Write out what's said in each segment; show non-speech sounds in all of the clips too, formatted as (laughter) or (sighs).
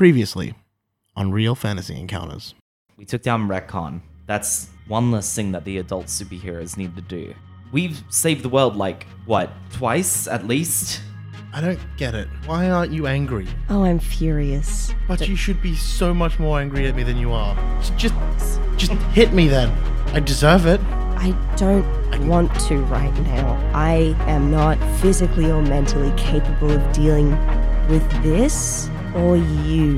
Previously on Real Fantasy Encounters. We took down Retcon. That's one less thing that the adult superheroes need to do. We've saved the world like, what, twice at least? I don't get it. Why aren't you angry? Oh, I'm furious. But you should be so much more angry at me than you are. Just, just hit me then. I deserve it. I don't want to right now. I am not physically or mentally capable of dealing with this or you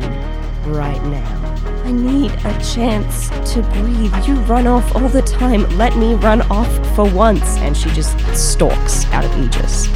right now. I need a chance to breathe. You run off all the time. Let me run off for once. And she just stalks out of Aegis.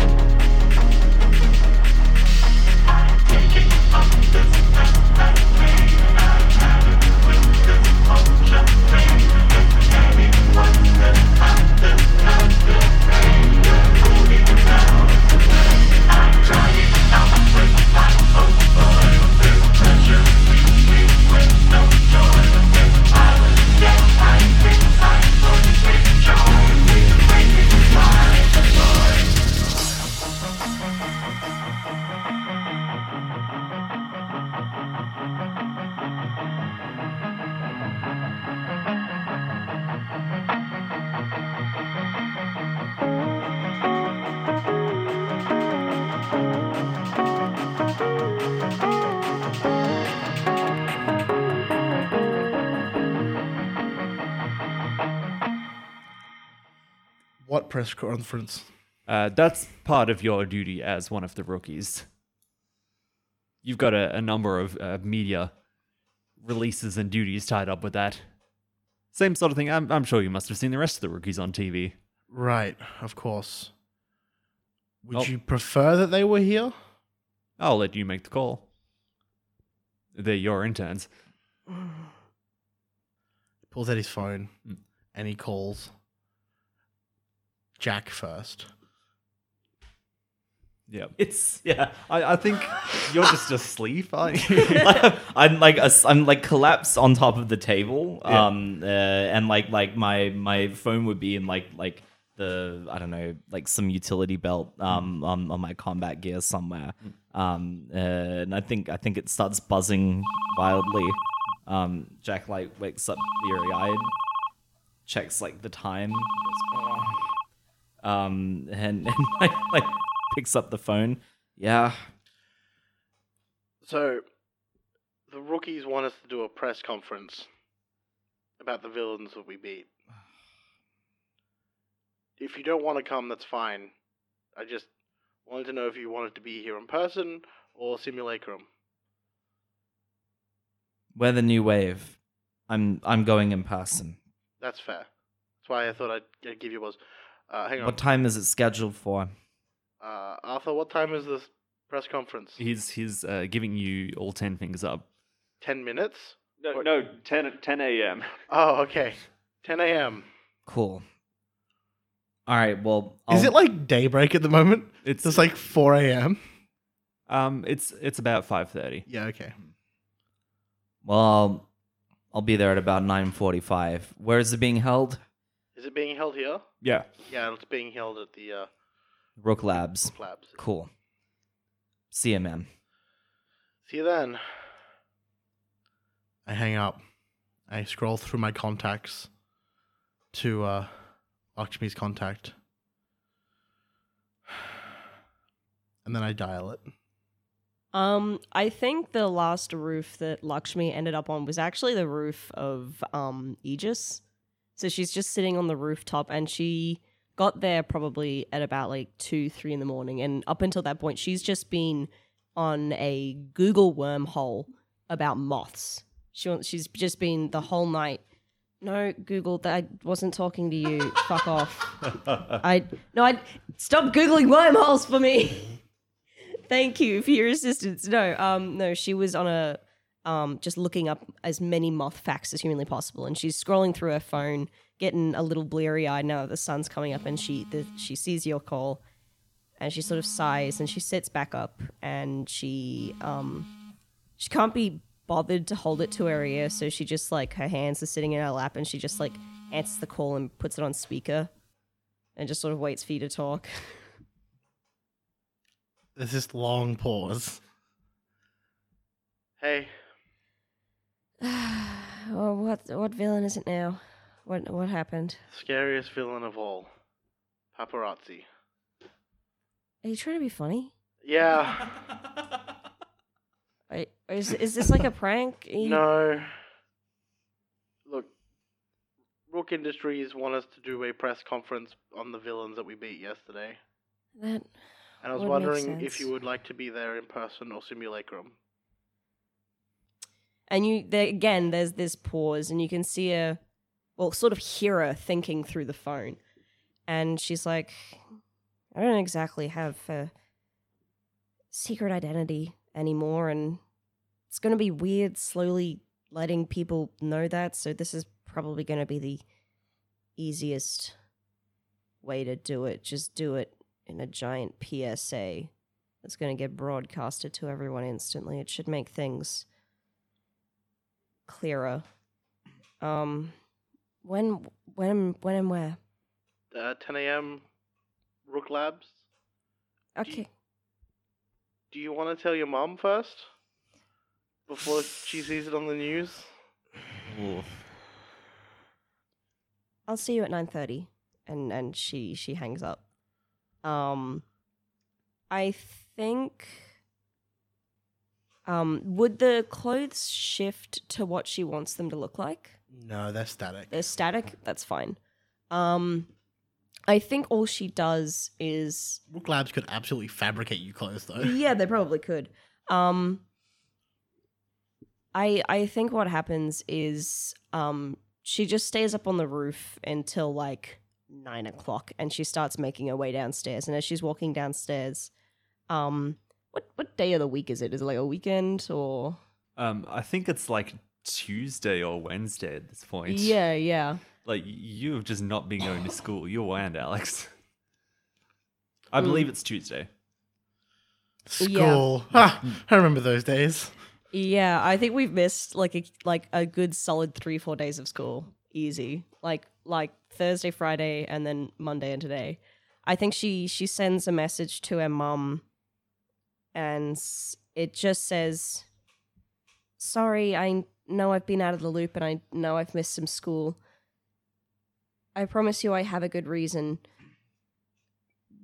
Press conference? Uh, that's part of your duty as one of the rookies. You've got a, a number of uh, media releases and duties tied up with that. Same sort of thing. I'm, I'm sure you must have seen the rest of the rookies on TV. Right, of course. Would Oh. you prefer that they were here? I'll let you make the call. They're your interns. (sighs) Pulls out his phone Mm. and he calls Jack first. Yeah. It's yeah. I, I think you're just asleep, aren't you? (laughs) (laughs) I'm like a, I'm like collapsed on top of the table, Yeah. um, uh, and like like my my phone would be in like like the I don't know like some utility belt um on, on my combat gear somewhere, um, uh, and I think I think it starts buzzing wildly. Um, Jack like wakes up bleary eyed, checks like the time, goes, "Oh." Um, and, and (laughs) like, like picks up the phone. Yeah, So, the rookies want us to do a press conference about the villains that we beat. If you don't want to come, that's fine. I just wanted to know if you wanted to be here in person or simulacrum. We're the new wave. I'm I'm going in person. That's fair. That's why I thought I'd, I'd give you a buzz. Uh, hang on. What time is it scheduled for? Uh, Arthur, what time is this press conference? he's he's uh, giving you all 10 fingers up. 10 minutes? No, What- no 10, 10 a.m. (laughs) Oh, okay. 10 a.m. Cool. All right. Well, Is I'll- it like daybreak at the moment? It's It's like 4 a.m. um it's it's about 5:30. Yeah, okay. well, I'll, I'll be there at about nine forty-five. Where is it being held? Is it being held here? Yeah. Yeah, it's being held at the uh, Rook Labs. Labs. Cool. See you, man. See you then. I hang up. I scroll through my contacts to uh, Lakshmi's contact. And then I dial it. Um, I think the last roof that Lakshmi ended up on was actually the roof of um Aegis. So she's just sitting on the rooftop and she got there probably at about like two, three in the morning. And up until that point, she's just been on a Google wormhole about moths. She wants, she's just been the whole night. No, Google, that I wasn't talking to you. Fuck (laughs) off. I no, I stop googling wormholes for me. (laughs) Thank you for your assistance. No, um, no, she was on a um, just looking up as many moth facts as humanly possible, and she's scrolling through her phone, getting a little bleary eyed now that the sun's coming up, and she the, she sees your call, and she sort of sighs and she sits back up, and she um, she can't be bothered to hold it to her ear, so she just like her hands are sitting in her lap, and she just like answers the call and puts it on speaker, and just sort of waits for you to talk. There's this long pause. Hey, (sighs) what what villain is it now? What what happened? scariest villain of all, paparazzi. Are you trying to be funny? Yeah, (laughs) Are, is is this like a prank? You- (laughs) no. Look, Rook Industries want us to do a press conference on the villains that we beat yesterday. That And I was wondering if you would like to be there in person or simulacrum. And you there again. There's this pause, and you can see her, well, sort of hear her thinking through the phone, and she's like, "I don't exactly have a secret identity anymore, and it's going to be weird slowly letting people know that. So this is probably going to be the easiest way to do it. Just do it in a giant PSA that's going to get broadcasted to everyone instantly. It should make things clearer. Um, when, when, when, and where? Uh, 10 a.m. Rook Labs. Okay. Do you want to tell your mom first? Before she sees it on the news? Oof. I'll see you at nine thirty, and and she she hangs up. Um, I think. Um, would the clothes shift to what she wants them to look like? No, they're static. They're static. That's fine. Um, I think all she does is Rook Labs could absolutely fabricate you clothes, though. (laughs) yeah, they probably could. Um, I I think what happens is um she just stays up on the roof until like nine o'clock, and she starts making her way downstairs. And as she's walking downstairs, um, what what day of the week is it? Is it like a weekend or? Um, I think it's like Tuesday or Wednesday at this point. Yeah, yeah. Like you've just not been going to school. You're wound, Alex. (laughs) I Mm. believe it's Tuesday. School. Ah, I remember those days. Yeah, I think we've missed like a like a good solid three four days of school, easy. Like like Thursday, Friday, and then Monday and today. I think she she sends a message to her mum, and it just says, "Sorry, I know I've been out of the loop, and I know I've missed some school. I promise you, I have a good reason.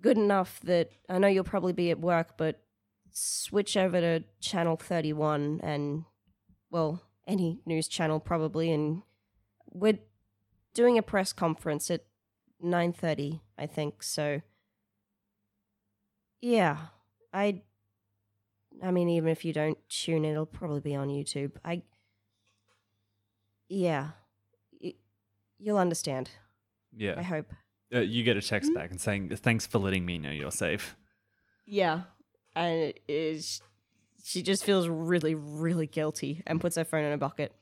Good enough that I know you'll probably be at work, but." switch over to channel 31 and well any news channel probably and we're doing a press conference at 9:30 I think so yeah I I mean even if you don't tune in it'll probably be on YouTube I yeah Y- you'll understand Yeah, I hope Uh, you get a text back and saying, "Thanks for letting me know you're safe." Yeah. And it is she just feels really, really guilty and puts her phone in a bucket.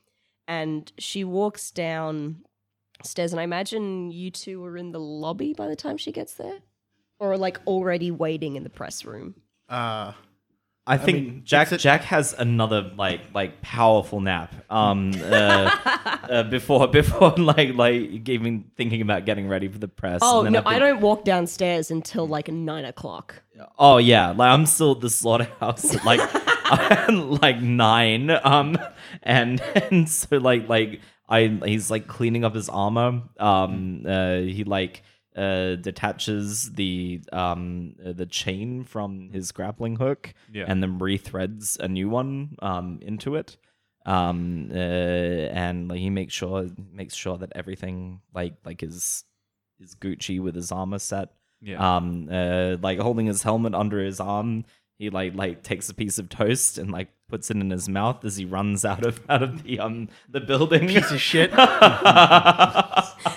And she walks down stairs and I imagine you two are in the lobby by the time she gets there. Or like already waiting in the press room. Uh, I think mean, Jack a- Jack has another like like powerful nap. Um, uh, (laughs) uh, before before (laughs) like like even thinking about getting ready for the press. Oh and then no, I think- don't walk downstairs until like nine o'clock. Oh yeah, like I'm still at the slaughterhouse at like (laughs) like nine. Um, and and so like like I he's like cleaning up his armor. Um, uh, he like uh detaches the um uh, the chain from his grappling hook Yeah. and then rethreads a new one um into it um uh, and like he makes sure makes sure that everything like like is is gucci with his armor set Yeah. um uh like holding his helmet under his arm he like like takes a piece of toast and like puts it in his mouth as he runs out of (laughs) out of the um the building piece of shit. (laughs) (laughs)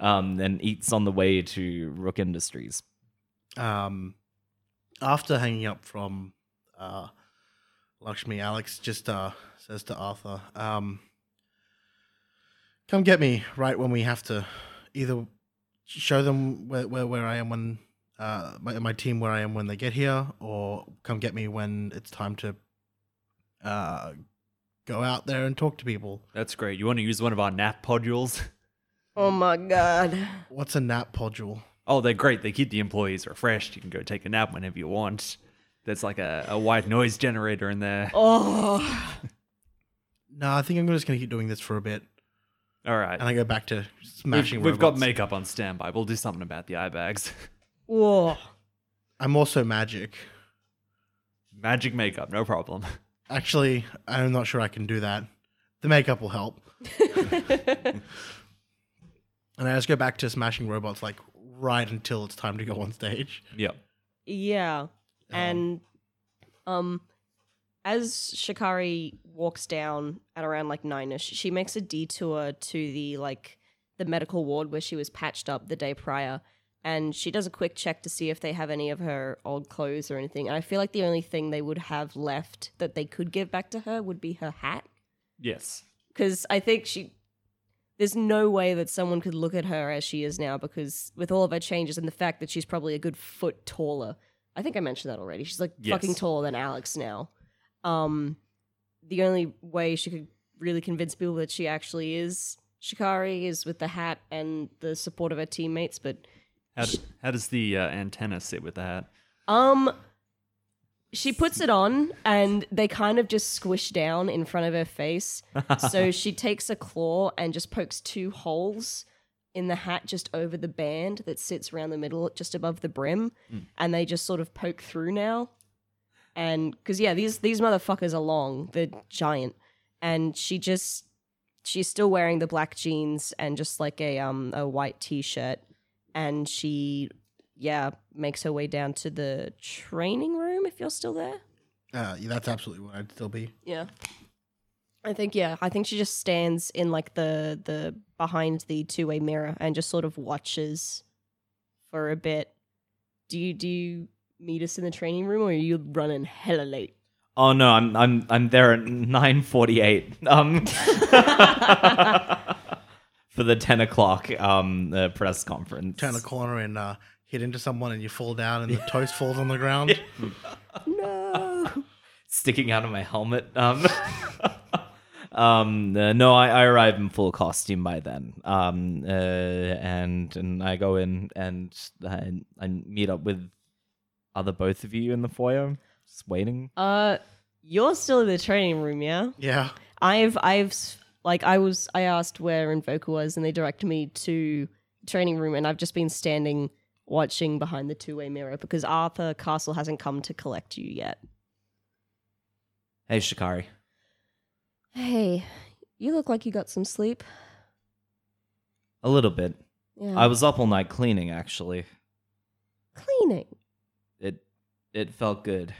um and eats on the way to rook industries um, after hanging up from uh, Lakshmi, Alex just uh, says to Arthur, um, "Come get me right when we have to either show them where where, where I am when uh, my my team where I am when they get here, or come get me when it's time to uh, go out there and talk to people." That's great. You want to use one of our nap podules? (laughs) Oh my god. What's a nap podule? Oh, they're great. They keep the employees refreshed. You can go take a nap whenever you want. There's like a, a white noise generator in there. Oh, (laughs) No, I think I'm just gonna keep doing this for a bit, All right. and I go back to We've, smashing. we've got robots. makeup on standby. We'll do something about the eye bags. (laughs) whoa. I'm also magic. Magic makeup, no problem. (laughs) Actually, I'm not sure I can do that. The makeup will help. And I just go back to smashing robots like right until it's time to go on stage. Yep. Yeah. And um as Shikari walks down at around like nine-ish, she makes a detour to the like the medical ward where she was patched up the day prior. And she does a quick check to see if they have any of her old clothes or anything. And I feel like the only thing they would have left that they could give back to her would be her hat. Yes. Because I think she. There's no way that someone could look at her as she is now because with all of her changes and the fact that she's probably a good foot taller. I think I mentioned that already. She's like Yes. fucking taller than Alex now. Um, the only way she could really convince people that she actually is Shikari is with the hat and the support of her teammates. But How, d- how does the uh, antenna sit with the hat? um, she puts it on and they kind of just squish down in front of her face. so (laughs) she takes a claw and just pokes two holes in the hat just over the band that sits around the middle, just above the brim, and they just sort of poke through now. And because yeah, these these motherfuckers are long, they're giant, and she just she's still wearing the black jeans and just like a um a white t-shirt, and she yeah makes her way down to the training room if you're still there. Uh, yeah, that's absolutely what I'd still be. Yeah. I think yeah, I think she just stands in like the the behind the two-way mirror and just sort of watches for a bit. Do you do you meet us in the training room or are you running hella late? Oh no, I'm I'm I'm there at nine forty eight. Um, (laughs) (laughs) for the ten o'clock um uh, press conference. Turn the corner and uh, hit into someone, and you fall down, and the (laughs) toast falls on the ground. No. (laughs) sticking out of my helmet. Um, (laughs) um, uh, no, I, I arrive in full costume by then. Um, uh, and and I go in and I, I meet up with other both of you in the foyer, just waiting. Uh you're still in the training room, yeah? Yeah. I've I've like I was I asked where Invoker was and they directed me to training room and I've just been standing watching behind the two-way mirror because Arthur Castle hasn't come to collect you yet. Hey, Shikari. Hey, you look like you got some sleep. A little bit. Yeah. I was up all night cleaning. Actually, cleaning. it it felt good.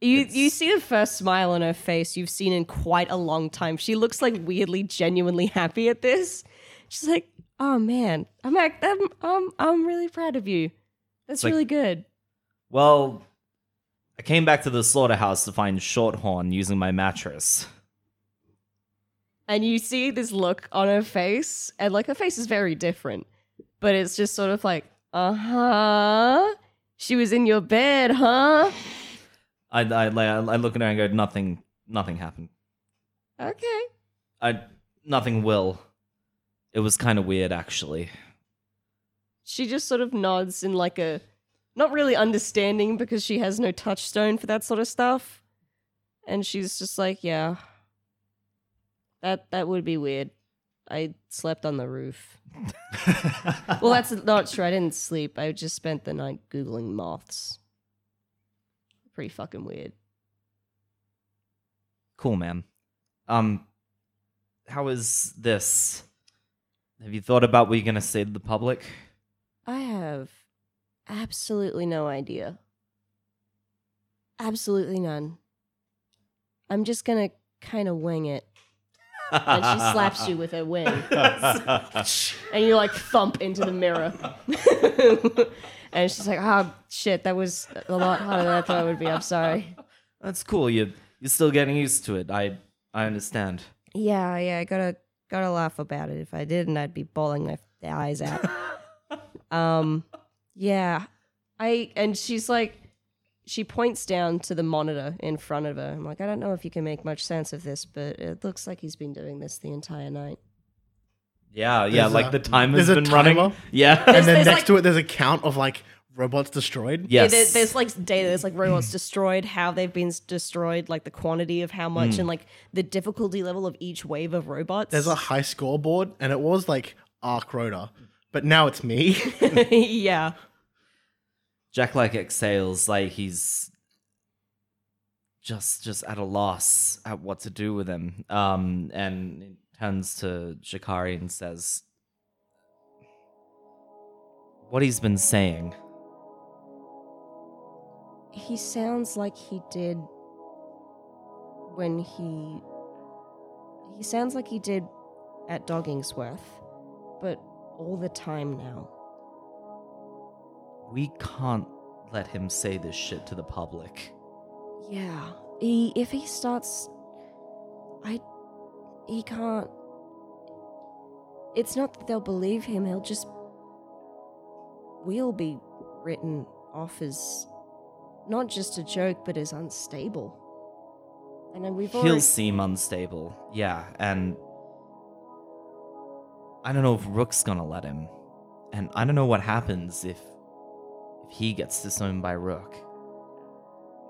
You It's- you see the first smile on her face you've seen in quite a long time. She looks like weirdly genuinely happy at this. She's like, "Oh man, I'm ac- I'm I'm, I'm really proud of you. That's like- really good." Well, I came back to the slaughterhouse to find Shorthorn using my mattress. And you see this look on her face, and like her face is very different, but it's just sort of like, "Uh huh." She was in your bed, huh? I I, like, I look at her and go, nothing, nothing happened. Okay. I nothing will. It was kind of weird, actually. she just sort of nods in like a not really understanding because she has no touchstone for that sort of stuff. And she's just like yeah. That that would be weird. I slept on the roof. (laughs) Well that's not true. I didn't sleep. I just spent the night googling moths. Pretty fucking weird. Cool, man. Um, how is this? Have you thought about what you're gonna say to the public? i have absolutely no idea absolutely none i'm just gonna kind of wing it and she slaps you with a wing. (laughs) and you like thump into the mirror. (laughs) and she's like, oh shit, that was a lot harder than I thought it would be. I'm sorry. That's cool. You you're still getting used to it. I I understand. Yeah, yeah, I gotta gotta laugh about it. If I didn't, I'd be bawling my eyes out. (laughs) um yeah. I and she's like she points down to the monitor in front of her. I'm like, I don't know if you can make much sense of this, but it looks like he's been doing this the entire night. Yeah, yeah. There's Like a- the time has there's a been running. timer? Yeah. and then there's next like- to it, there's a count of like robots destroyed. Yeah, Yes. there, there's like data. There's like robots destroyed, how they've been destroyed, like the quantity of how much, and like the difficulty level of each wave of robots. There's a high scoreboard, and it was like Arc Rotor, but now it's me. (laughs) yeah. Jack like exhales like he's just just at a loss at what to do with him. Um and he turns to Shikari and says what he's been saying. He sounds like he did when he. He sounds like he did at Doggingsworth, but all the time now. We can't let him say this shit to the public. Yeah. He if he starts I he can't It's not that they'll believe him, he'll just we'll be written off as not just a joke but as unstable. And then we've He'll already seem unstable. Yeah, and I don't know if Rook's gonna let him. And I don't know what happens if if he gets disowned by Rook.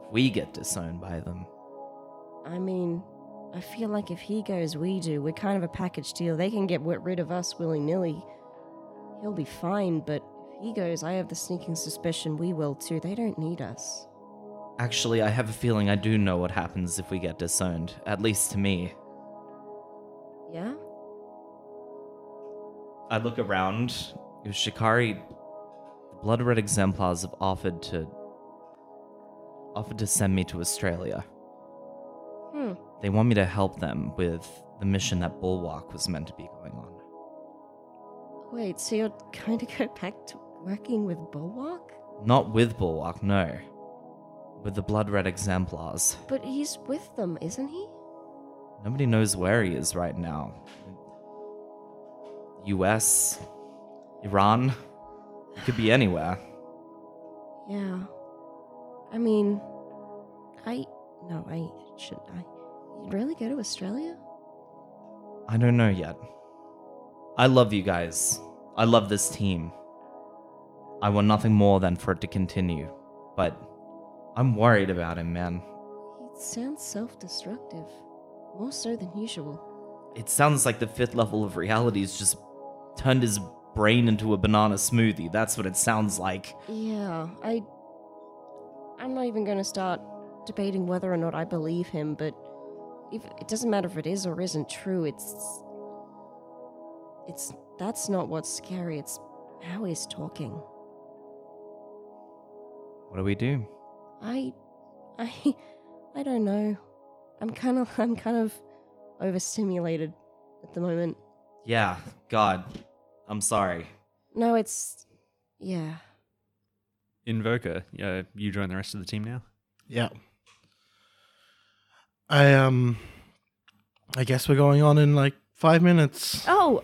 If we get disowned by them. I mean, I feel like if he goes, we do. We're kind of a package deal. They can get rid of us willy nilly. He'll be fine, but he goes, I have the sneaking suspicion we will too. They don't need us. Actually, I have a feeling I do know what happens if we get disowned, at least to me. Yeah? I look around. Shikari, the Blood Red Exemplars have offered to offered to send me to Australia. Hmm. They want me to help them with the mission that Bulwark was meant to be going on. Wait, so you're (laughs) going to go back to working with Bulwark? Not with Bulwark, no. With the Blood Red Exemplars. But he's with them, isn't he? Nobody knows where he is right now. US, Iran, he could be anywhere. Yeah. I mean, I. No, I shouldn't. I. You'd really go to Australia? I don't know yet. I love you guys. I love this team. I want nothing more than for it to continue. But I'm worried about him, man. He sounds self destructive. More so than usual. It sounds like the fifth level of reality has just turned his brain into a banana smoothie. That's what it sounds like. Yeah, I. I'm not even going to start debating whether or not I believe him, but if it doesn't matter if it is or isn't true. It's. It's that's not what's scary. It's how he's talking. What do we do? I, I, (laughs) I don't know. I'm kind of, (laughs) I'm kind of overstimulated at the moment. Yeah, God. I'm sorry. No, it's, yeah. Invoker, uh, you join the rest of the team now. Yeah. I um I guess we're going on in like five minutes. Oh,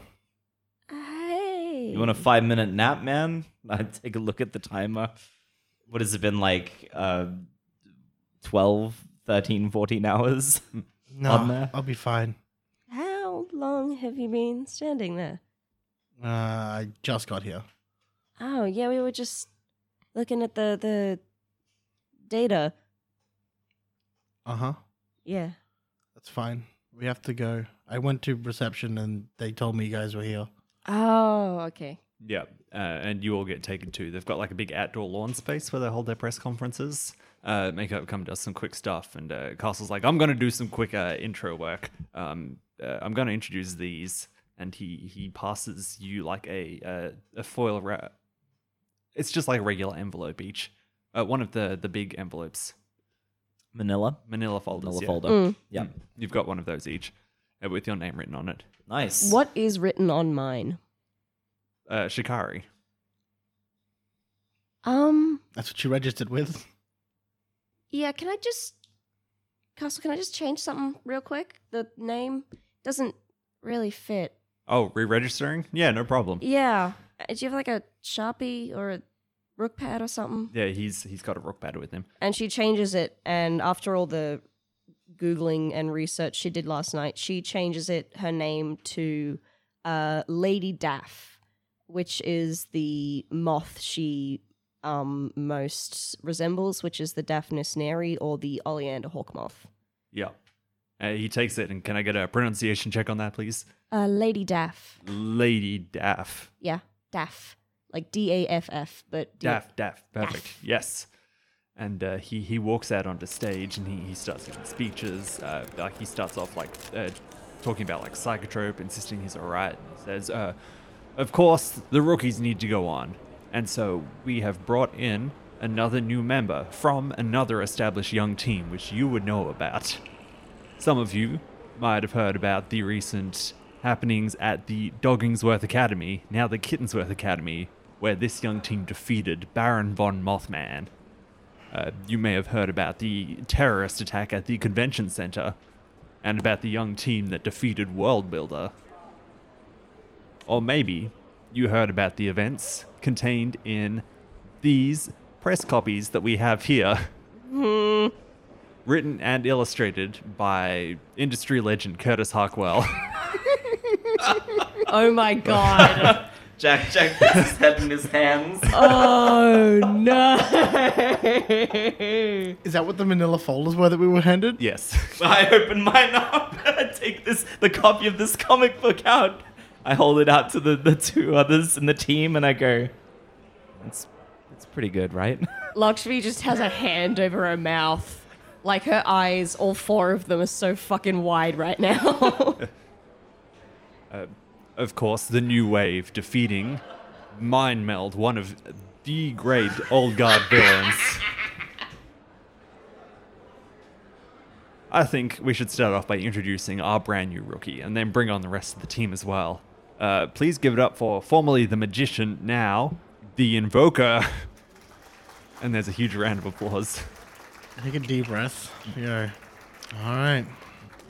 hey. You want a five minute nap, man? (laughs) I take a look at the timer. What has it been like? Uh, 12, 13, 14 hours? (laughs) No, on there? I'll be fine. How long have you been standing there? Uh, I just got here. Oh, yeah, we were just looking at the the data. Uh huh. Yeah. That's fine. We have to go. I went to reception and they told me you guys were here. Oh, okay. Yeah, uh, and you all get taken to. They've got like a big outdoor lawn space where they hold their press conferences. Uh, Makeup come does some quick stuff, and uh, Castle's like, "I'm gonna do some quick uh, intro work. Um, uh, I'm gonna introduce these." And he he passes you like a uh, a foil wrap. It's just like a regular envelope each. Uh, one of the the big envelopes, Manila? Manila folders. Manila yeah. folder. Mm. Yeah. You've got one of those each, uh, with your name written on it. Nice. What is written on mine? Uh, Shikari. Um, That's what you registered with. yeah, can I just Castle, can I just change something real quick? The name doesn't really fit. Oh, re-registering? Yeah, no problem. Yeah. Uh, Do you have like a Sharpie or a rook pad or something? Yeah, he's he's got a rook pad with him. And she changes it and after all the googling and research she did last night, she changes it her name to uh Lady Daff, which is the moth she um, most resembles, which is the Daphnis nerii or the Oleander hawkmoth. Yeah. Uh, he takes it, and can I get a pronunciation check on that, please? Uh, Lady Daff. Lady Daff. Yeah, Daff. Like D A F F, but D- Daff, Daff, perfect. Yes. And uh, he, he walks out onto stage and he, he starts giving speeches. Uh, like he starts off like uh, talking about like psychotrope, insisting he's all right. And he says, uh, "Of course, the rookies need to go on, and so we have brought in another new member from another established young team, which you would know about. Some of you might have heard about the recent happenings at the Doggingsworth Academy, now the Kittensworth Academy, where this young team defeated Baron von Mothman. Uh, you may have heard about the terrorist attack at the convention center, and about the young team that defeated World Builder. Or maybe you heard about the events contained in these press copies that we have here. Hmm. Written and illustrated by industry legend Curtis Harkwell. (laughs) Oh my god. (laughs) Jack Jack puts his head in his hands. oh no. (laughs) Is that what the manila folders were that we were handed? yes. I open mine up and I take this the copy of this comic book out. I hold it out to the, the two others in the team and I go, It's it's pretty good, right? (laughs) Lakshmi just has a hand over her mouth. Like her eyes, all four of them are so fucking wide right now. (laughs) Uh, of course, the new wave defeating Mind Meld, one of the great old guard villains. I think we should start off by introducing our brand new rookie and then bring on the rest of the team as well. Uh, please give it up for formerly the magician, now the invoker. (laughs) And there's a huge round of applause. I take a deep breath. Go, all right.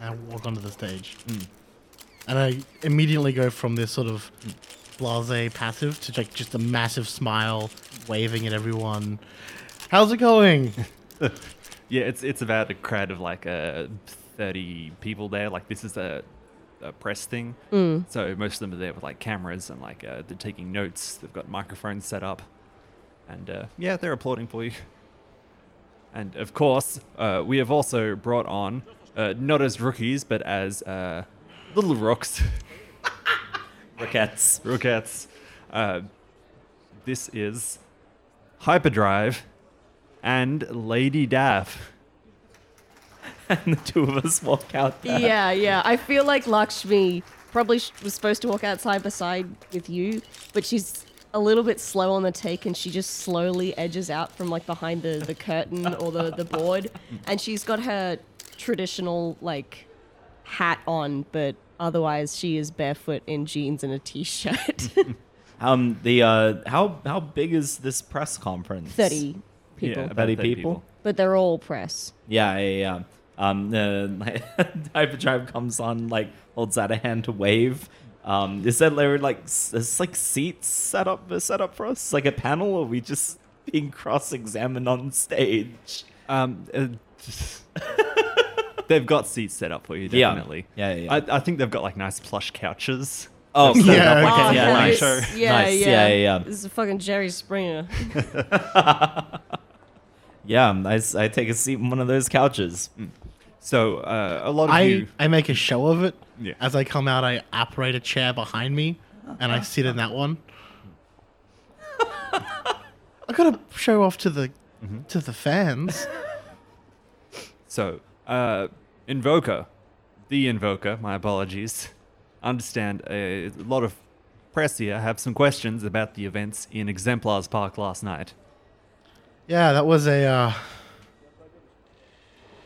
I walk onto the stage. And I immediately go from this sort of blase passive to like just a massive smile, waving at everyone. How's it going? (laughs) Yeah, it's it's about a crowd of like uh, 30 people there. Like this is a, a press thing, so most of them are there with like cameras and like uh, they're taking notes. They've got microphones set up, and uh, yeah, they're applauding for you. (laughs) And of course, uh, we have also brought on uh, not as rookies, but as uh, little rooks, (laughs) Rockets. rookettes. Uh, this is Hyperdrive and Lady Daff. (laughs) And the two of us walk out there. yeah, yeah. I feel like Lakshmi probably was supposed to walk out side by side with you, but she's a little bit slow on the take and she just slowly edges out from like behind the, the curtain or the, the board. (laughs) And she's got her traditional like hat on, but otherwise she is barefoot in jeans and a t shirt. (laughs) Um the uh how how big is this press conference? 30 people. Yeah, about 30 30 people? But they're all press. Yeah, yeah, yeah. Um, uh, (laughs) Hyperdrive comes on, like holds out a hand to wave. Um, is that there like s- is like seats set up set up for us, like a panel, or are we just being cross-examined on stage? Um, uh, (laughs) they've got seats set up for you, Yeah. definitely. Yeah, yeah, yeah. I, I think they've got like nice plush couches. Oh, Yeah, (laughs) set up okay. a- Oh, yeah, nice. nice. Yeah, Nice, yeah. yeah, yeah, yeah. This is a fucking Jerry Springer. Yeah, I, s- I take a seat in one of those couches. So uh, a lot of I, you. I make a show of it. Yeah. As I come out, I operate a chair behind me and I sit in that one. (laughs) I gotta show off to the to the fans. (laughs) So, uh, Invoker, the Invoker, my apologies. Understand a lot of press here have some questions about the events in Exemplars Park last night. Yeah, that was a uh,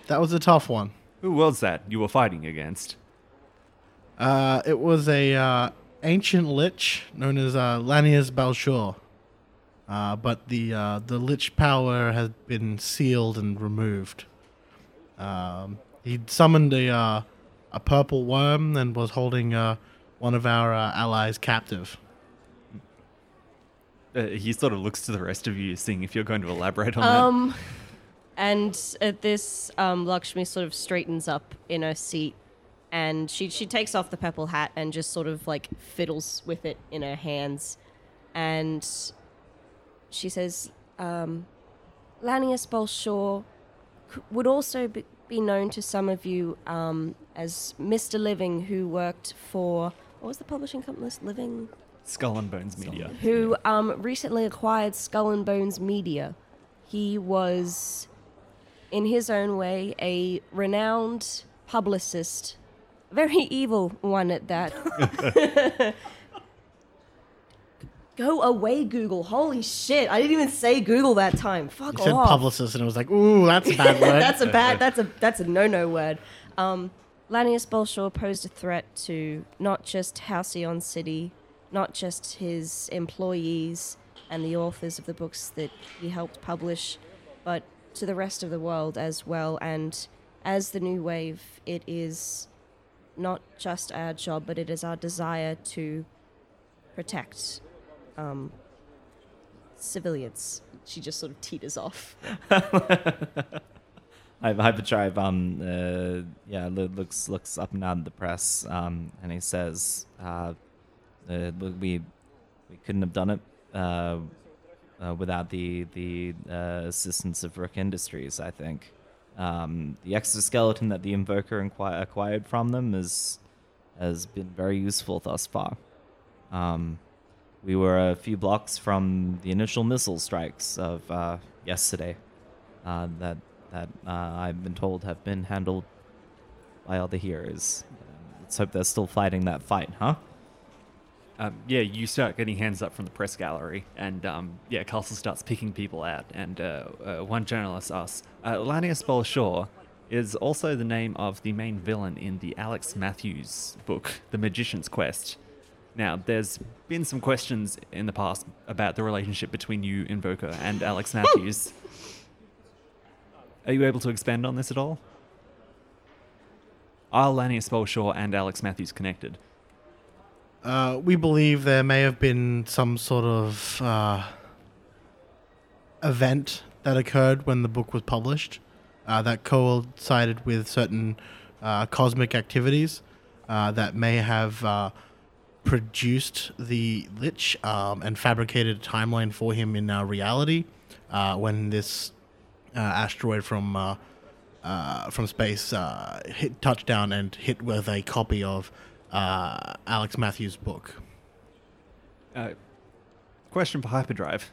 that was a tough one. Who was that you were fighting against? Uh, it was a uh, ancient lich known as uh, Lanius Balshor. Uh, but the uh, the lich power has been sealed and removed. Um, he summoned a uh, a purple worm and was holding uh, one of our uh, allies captive. Uh, he sort of looks to the rest of you, seeing if you're going to elaborate on Um, and at this, um, Lakshmi sort of straightens up in her seat, and she she takes off the purple hat and just sort of like fiddles with it in her hands, and she says, um, Lanius Bolshaw would also be, be known to some of you um, as Mr. Living, who worked for what was the publishing company? Living, Skull and Bones Media. who um, recently acquired Skull and Bones Media. He was, in his own way, a renowned publicist, very (laughs) evil one at that. (laughs) Go away, Google. Holy shit. I didn't even say Google that time. Fuck You said off. publicist, and it was like, ooh, that's a bad (laughs) word. that's a bad that's a that's a no-no word. Um Lanius Bolshaw posed a threat to not just Halcyon City, not just his employees and the authors of the books that he helped publish, but to the rest of the world as well. And as the new wave, it is not just our job, but it is our desire to protect um, civilians. She just sort of teeters off. (laughs) Hy- Hyperdrive, um, uh, yeah, looks looks up and down the press, um, and he says, uh, uh, "We we couldn't have done it uh, without the the uh, assistance of Rook Industries. I think um, the exoskeleton that the Invoker acquired from them is has been very useful thus far. Um, we were a few blocks from the initial missile strikes of uh, yesterday uh, that that uh, I've been told have been handled by other heroes. Uh, let's hope they're still fighting that fight, huh? Um, yeah, you start getting hands up from the press gallery, and um, yeah, Castle starts picking people out. And uh, uh, one journalist asks, uh, "Lanius Bolshaw is also the name of the main villain in the Alex Matthews book, The Magician's Quest." Now, there's been some questions in the past about the relationship between you, Invoker, and Alex (laughs) Matthews. Are you able to expand on this at all? Are Lanius Bolshaw and Alex Matthews connected? Uh, we believe there may have been some sort of uh, event that occurred when the book was published uh, that coincided with certain uh, cosmic activities uh, that may have produced the Lich um, and fabricated a timeline for him in reality when this asteroid from from space hit touchdown and hit with a copy of uh, Alex Matthews' book. Uh, question for Hyperdrive.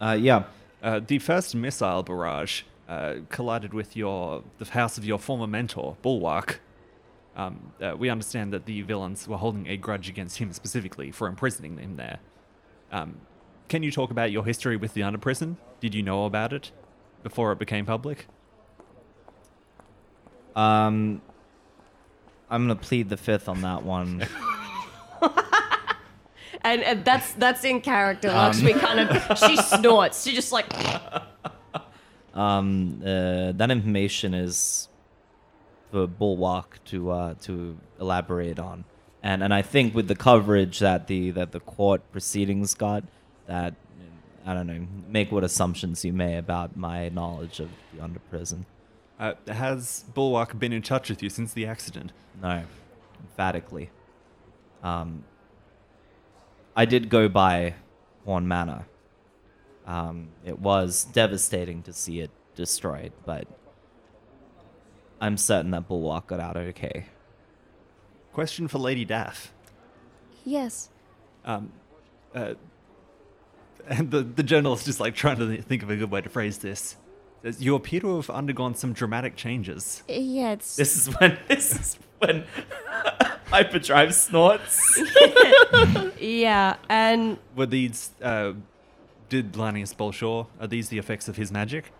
Uh, yeah. Uh, the first missile barrage uh, collided with your the house of your former mentor, Bulwark. Um, uh, we understand that the villains were holding a grudge against him specifically for imprisoning him there. Um, can you talk about your history with the Underprison? Did you know about it before it became public? Um, I'm gonna plead the fifth on that one. (laughs) And, and that's that's in character. Lakshmi kind of she (laughs) snorts. She just like um, uh, that information is for Bulwark to uh, to elaborate on, and and I think with the coverage that the that the court proceedings got, that I don't know, make what assumptions you may about my knowledge of the under prison. Uh, has Bulwark been in touch with you since the accident? No, emphatically. Um, I did go by Horn Manor. Um, it was devastating to see it destroyed, but I'm certain that Bulwark got out okay. Question for Lady Daff. yes. Um, uh, and (laughs) the, the journalist is just like trying to think of a good way to phrase this. You appear to have undergone some dramatic changes. Yeah, it's This is when (laughs) this is when (laughs) Hyperdrive snorts. (laughs) yeah, and Were these, uh, did Lanius Bolshaw, are these the effects of his magic?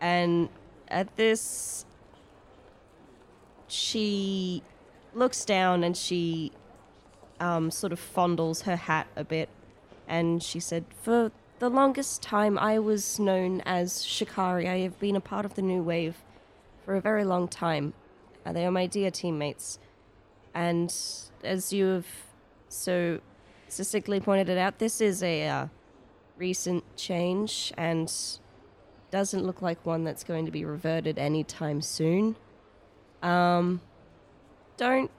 and at this she looks down and she um, sort of fondles her hat a bit and she said for the longest time i was known as shikari i have been a part of the new wave for a very long time uh, they are my dear teammates and as you have so succinctly pointed it out this is a uh, recent change and doesn't look like one that's going to be reverted anytime soon. Um, don't.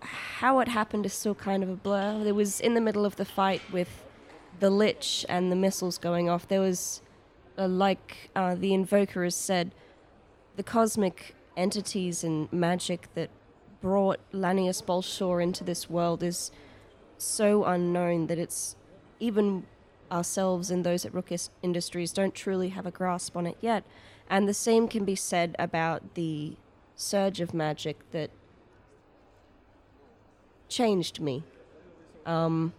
How it happened is still kind of a blur. It was in the middle of the fight with the lich and the missiles going off, there was, uh, like uh, the invoker has said, the cosmic entities and magic that brought Lanius Bolshor into this world is so unknown that it's even ourselves and those at Rookis Industries don't truly have a grasp on it yet. And the same can be said about the surge of magic that changed me. Um,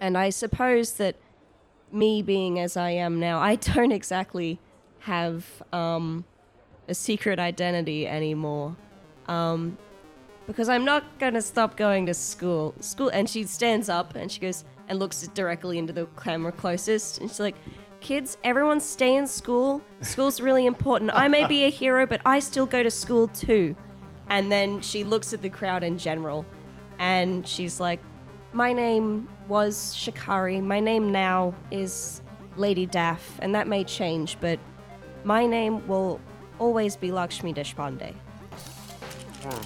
and I suppose that me being as I am now, I (laughs) don't exactly have um, a secret identity anymore. Um, because I'm not gonna stop going to school. School, and she stands up and she goes and looks directly into the camera closest, and she's like, "Kids, everyone stay in school. School's really important. I may be a hero, but I still go to school too." And then she looks at the crowd in general, and she's like, "My name was Shikari. My name now is Lady Daff, and that may change, but my name will always be Lakshmi Deshpande." Hmm.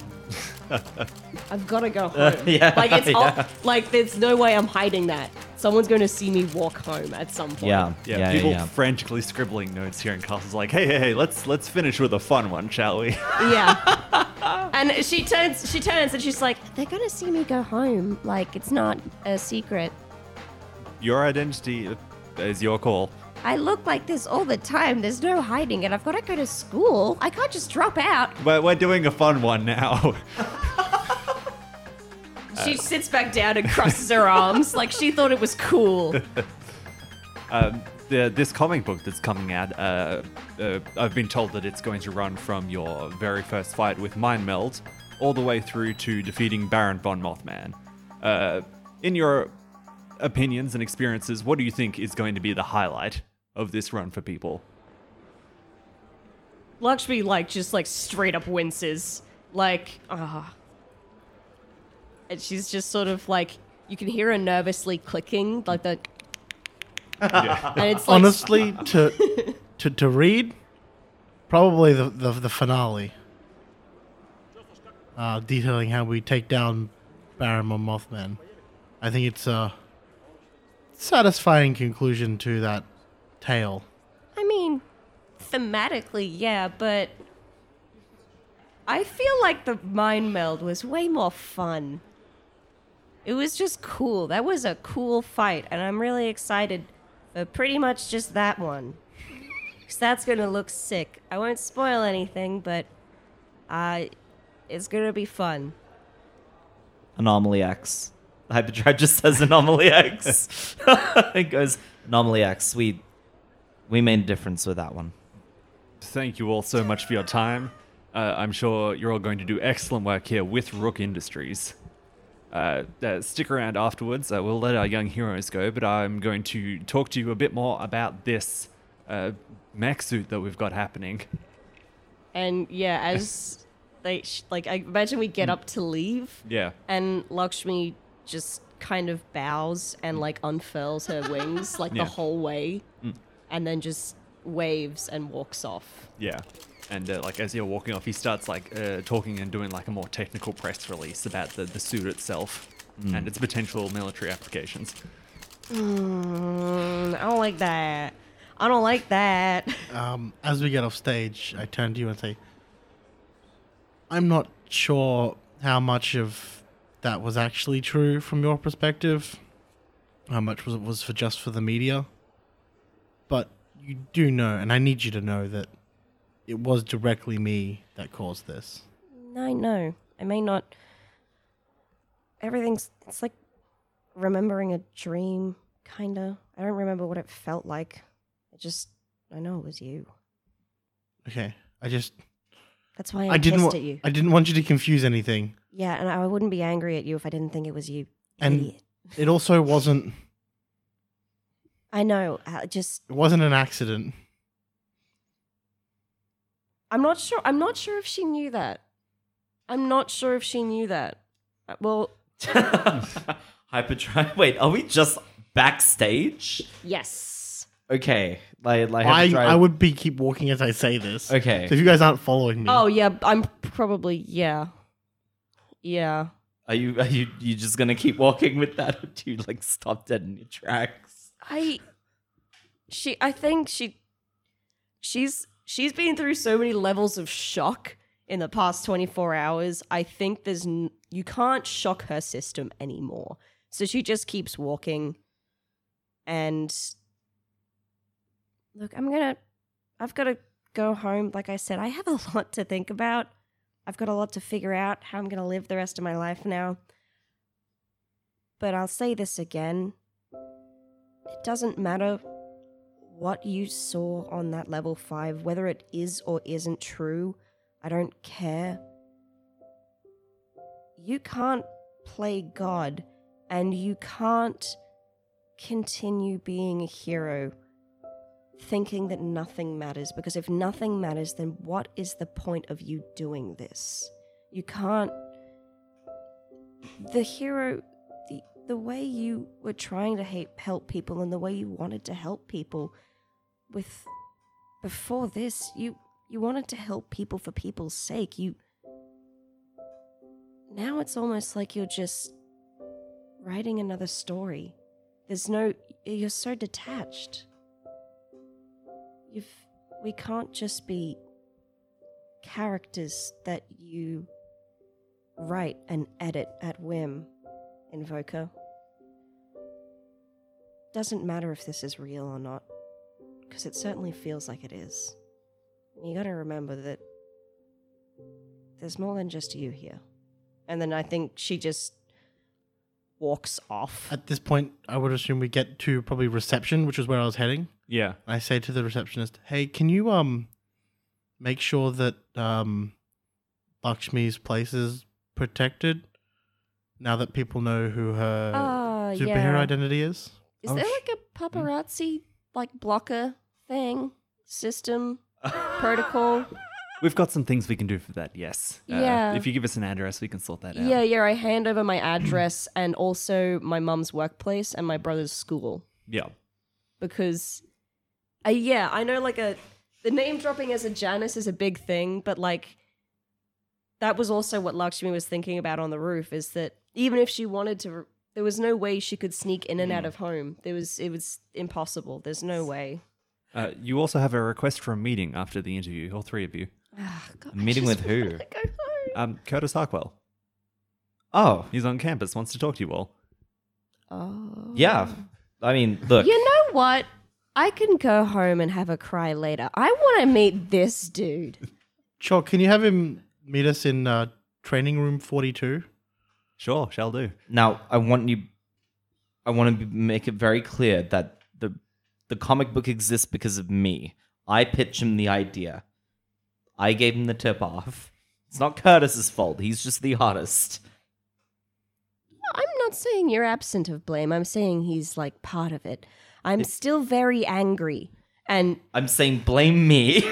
(laughs) I've got to go (laughs) home. yeah, Like it's all, yeah. like there's no way I'm hiding that. Someone's going to see me walk home at some point. Yeah, Yeah, yeah, yeah. people yeah. frantically scribbling notes here, and Castle's like, "Hey, hey, hey, let's let's finish with a fun one, shall we?" Yeah. (laughs) and she turns she turns and she's like, They're gonna see me go home. Like it's not a secret. Your identity is your call. I look like this all the time. There's no hiding it. I've got to go to school. I can't just drop out. But we're doing a fun one now. (laughs) She sits back down and crosses her arms like she thought it was cool. (laughs) um, the, this comic book that's coming out, uh, uh, I've been told that it's going to run from your very first fight with Mind Meld all the way through to defeating Baron von Mothman. Uh, in your opinions and experiences, what do you think is going to be the highlight of this run for people? Lakshmi like just like straight up winces. Like, ah. And she's just sort of like you can hear her nervously clicking, like the and it's like Honestly, (laughs) to to to read, probably the the, the finale. Uh, detailing how we take down Baron von Mothman. I think it's a satisfying conclusion to that tale. I mean, thematically, yeah, but I feel like the mind meld was way more fun. It was just cool. That was a cool fight, and I'm really excited for pretty much just that one. Because that's gonna look sick. I won't spoil anything, but uh, it's gonna be fun. Anomaly X. Hyperdrive just says Anomaly X. (laughs) it goes Anomaly X. We we made a difference with that one. Thank you all so much for your time. Uh, I'm sure you're all going to do excellent work here with Rook Industries. Uh, uh, stick around afterwards. Uh, we'll let our young heroes go, but I'm going to talk to you a bit more about this uh, mech suit that we've got happening. (laughs) And yeah, (laughs) as they sh- like, I imagine we get up to leave. Yeah. And Lakshmi just kind of bows and like unfurls her wings like Yeah. the whole way and then just waves and walks off. Yeah. And uh, like as you're walking off, he starts like uh, talking and doing like a more technical press release about the, the suit itself and its potential military applications. Mm, I don't like that. I don't like that. (laughs) Um, as we get off stage, I turn to you and say, I'm not sure how much of that was actually true from your perspective. How much was it was for just for the media? But you do know, and I need you to know that it was directly me that caused this. I know. I may not. Everything's. It's like remembering a dream, kinda. I don't remember what it felt like. I just. I know it was you. Okay, I just That's why I'm I didn't wa- at you. I didn't want you to confuse anything. Yeah, and I wouldn't be angry at you if I didn't think it was you. And- Idiot. It also wasn't (laughs) I know. I just. it wasn't an accident. I'm not sure. I'm not sure if she knew that. I'm not sure if she knew that. Uh, Well, (laughs) Hyperdrive. Wait, are we just backstage? yes. Okay, like like I, Hyperdrive- I would be keep walking as I say this. Okay. So if you guys aren't following me, Oh yeah, I'm probably yeah, yeah. Are you are you you just gonna keep walking with that, or (laughs) do you like stop dead in your tracks? I she I think she she's she's been through so many levels of shock in the past 24 hours. I think there's n- you can't shock her system anymore. So she just keeps walking and look, I'm going to I've got to go home. Like I said, I have a lot to think about. I've got a lot to figure out how I'm going to live the rest of my life now. But I'll say this again. It doesn't matter what you saw on that level 5, whether it is or isn't true. I don't care. You can't play God, and you can't continue being a hero thinking that nothing matters because if nothing matters, then what is the point of you doing this? You can't. The hero, the, the way you were trying to help people and the way you wanted to help people with. Before this, you you wanted to help people for people's sake. You. Now it's almost like you're just writing another story. There's no. You're so detached. You've. We can't just be characters that you write and edit at whim, Invoker. Doesn't matter if this is real or not, because it certainly feels like it is. You gotta remember that there's more than just you here. And then I think she just walks off. At this point, I would assume we get to probably reception, which is where I was heading. Yeah. I say to the receptionist, "Hey, can you um make sure that um Lakshmi's place is protected now that people know who her Ah, superhero yeah. identity is?" Is Oh, there sh- like a paparazzi like blocker thing system (laughs) protocol? We've got some things we can do for that, yes. Uh, Yeah. If you give us an address, we can sort that out. Yeah, yeah. I hand over my address (clears throat) and also my mum's workplace and my brother's school Yeah. because, uh, yeah, I know like a the name dropping as a Janice is a big thing, but like that was also what Lakshmi was thinking about on the roof is that even if she wanted to, there was no way she could sneak in and out of home. There was it was impossible. There's no way. Uh, you also have a request for a meeting after the interview, all three of you. Ah, God, A (laughs) I meeting just with who? Go home. Um, Curtis Harkwell. Oh, He's on campus, wants to talk to you all. Oh. yeah. I mean, look. You know what? I can go home and have a cry later. I want to meet this dude. Sure. Can you have him meet us in uh, training room forty-two? Sure, shall do. Now, I want you. I want to make it very clear that the comic book exists because of me. I pitched him the idea. I gave him the tip off. It's not Curtis's fault. He's just the artist. I'm not saying you're absent of blame. I'm saying he's like part of it. I'm still very angry. And I'm saying blame me.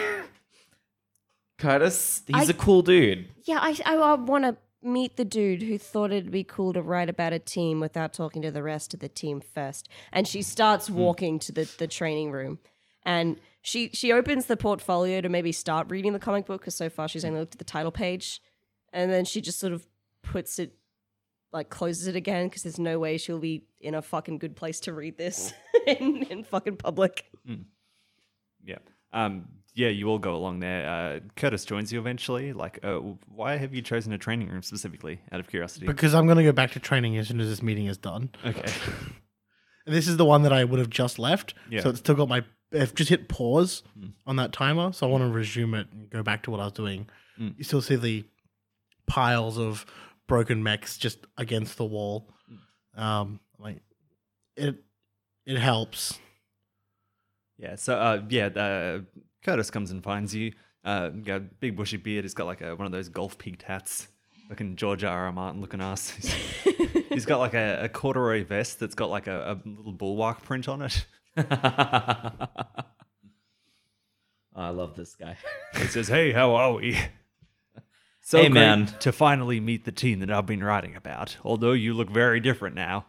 (laughs) Curtis, he's I- a cool dude. yeah, I, I, I want to meet the dude who thought it'd be cool to write about a team without talking to the rest of the team first. And she starts walking to the, the training room. And she, she opens the portfolio to maybe start reading the comic book because so far she's only looked at the title page. And then she just sort of puts it, like closes it again because there's no way she'll be in a fucking good place to read this (laughs) in, in fucking public. Yeah. Um, yeah, you all go along there. Uh, Curtis joins you eventually. Like, uh, why have you chosen a training room specifically, out of curiosity? Because I'm going to go back to training as soon as this meeting is done. okay. (laughs) And this is the one that I would have just left. Yeah. So it's still got my. I've just hit pause on that timer, so I want to resume it and go back to what I was doing. Mm. You still see the piles of broken mechs just against the wall. Um, like it, it helps. Yeah. So, uh, yeah, uh, Curtis comes and finds you. Uh, got a big bushy beard. He's got like a, one of those golf peaked hats, looking George R. R. Martin looking ass. (laughs) He's- he's got like a, a corduroy vest that's got like a, a little bulwark print on it. (laughs) I love this guy. He says, "Hey, how are we?" So Hey, great man. to finally meet the team that I've been writing about. Although you look very different now.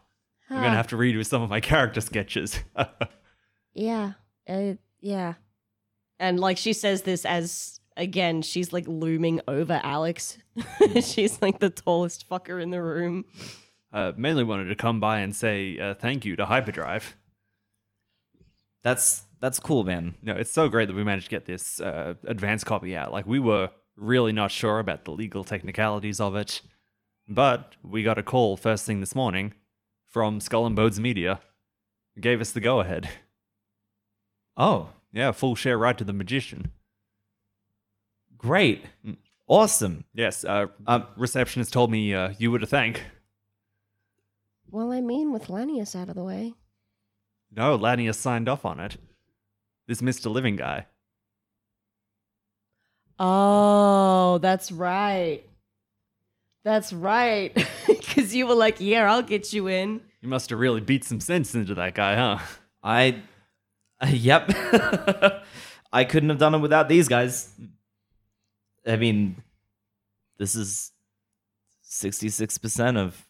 I'm gonna have to read redo some of my character sketches. (laughs) Yeah. Uh, yeah. And like she says this as again, she's like looming over Alex. (laughs) she's like the tallest fucker in the room. uh, mainly wanted to come by and say uh, thank you to Hyperdrive. That's that's cool, man. No, it's so great that we managed to get this uh, advanced copy out. Like we were really not sure about the legal technicalities of it, but we got a call first thing this morning from Skull and Bones Media. Gave us the go ahead. Oh, Yeah, full share right to the magician. great. Mm. Awesome. Yes, uh, Um, receptionist told me uh, you were to thank. Well, I mean, with Lanius out of the way. No, Lanius signed off on it. This Mr. Living guy. Oh, that's right. That's right. (laughs) Because you were like, yeah, I'll get you in. You must have really beat some sense into that guy, huh? I, (laughs) yep. I couldn't have done it without these guys. I mean, this is sixty-six percent of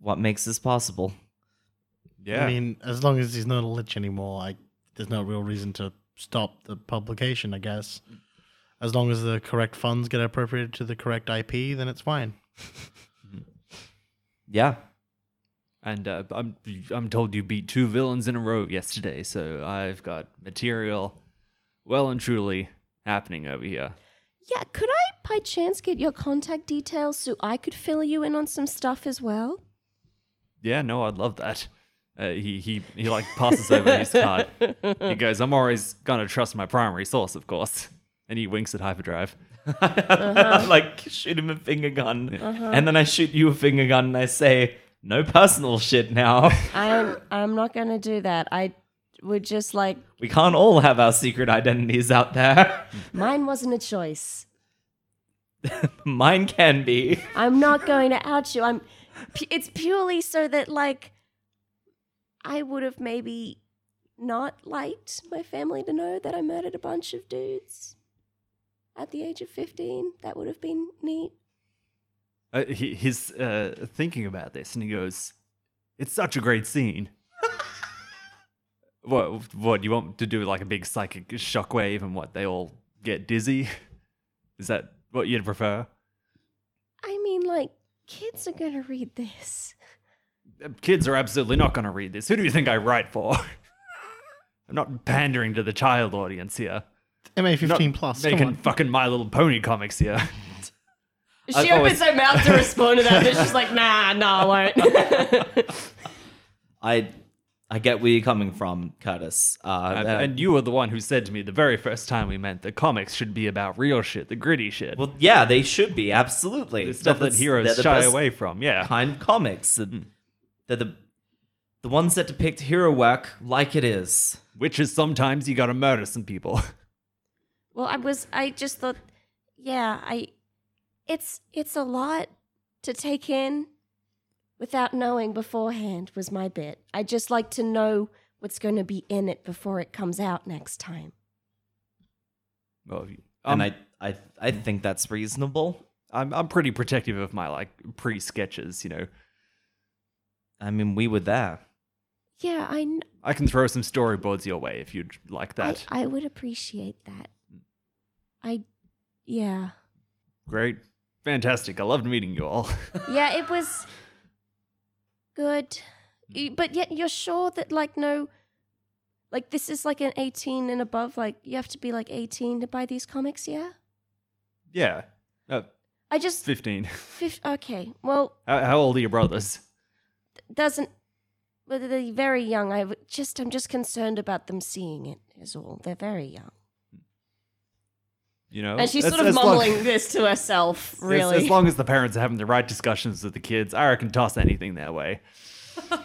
what makes this possible. Yeah. I mean, as long as he's not a lich anymore, I, there's no real reason to stop the publication, I guess. As long as the correct funds get appropriated to the correct IP, then it's fine. Yeah. And uh, I'm I'm told you beat two villains in a row yesterday, so I've got material well and truly happening over here. Yeah, could I by chance get your contact details so I could fill you in on some stuff as well? Yeah, no, I'd love that. Uh, he he he like passes over his card. He (laughs) goes, "I'm always gonna trust my primary source, of course." And he winks at Hyperdrive. (laughs) like shoot him a finger gun, and then I shoot you a finger gun, and I say, "No personal shit now. (laughs) I'm I'm not gonna do that. I would just like we can't all have our secret identities out there. (laughs) mine wasn't a choice. (laughs) Mine can be." I'm not going to out you. I'm. pu- It's purely so that like, I would have maybe not liked my family to know that I murdered a bunch of dudes at the age of fifteen. That would have been neat. Uh, he, he's uh, thinking about this, and he goes, "It's such a great scene." (laughs) what? What you want to do? Like a big psychic shockwave, and what they all get dizzy? (laughs) Is that what you'd prefer? I mean, like, kids are gonna read this. Uh, Kids are absolutely not going to read this. Who do you think I write for? (laughs) I'm not pandering to the child audience here. MA I'm not 15 plus. Come making on. fucking My Little Pony comics here. She I've opens always- her mouth to respond to that, but she's like, nah, nah, I won't. (laughs) I I get where you're coming from, Curtis. Uh, And, uh, and you were the one who said to me the very first time we met that comics should be about real shit, the gritty shit. well, yeah, they should be absolutely the stuff that heroes the shy away from. Yeah. Kind of comics. And They're the the ones that depict hero work like it is. Which is sometimes you gotta murder some people. (laughs) well, I was, I just thought, yeah, I, it's, it's a lot to take in without knowing beforehand was my bit. I just like to know what's going to be in it before it comes out next time. well, and um, I, I I think that's reasonable. I'm I'm pretty protective of my like pre sketches. You know, I mean, we were there. Yeah, I, kn- I can throw some storyboards your way if you'd like I, that. I would appreciate that. I, yeah. Great, fantastic. I loved meeting you all. (laughs) yeah, it was good. But yet you're sure that like no like this is like an 18 and above like you have to be like 18 to buy these comics, yeah? yeah, uh, I just fifteen. (laughs) fif- okay. Well, how, how old are your brothers? doesn't well, they're very young. I just I'm just concerned about them seeing it is all. They're very young. You know, and she's as- sort of as long- mumbling this to herself, (laughs) really. As, long as the parents are having the right discussions with the kids, I reckon toss anything their way. (laughs)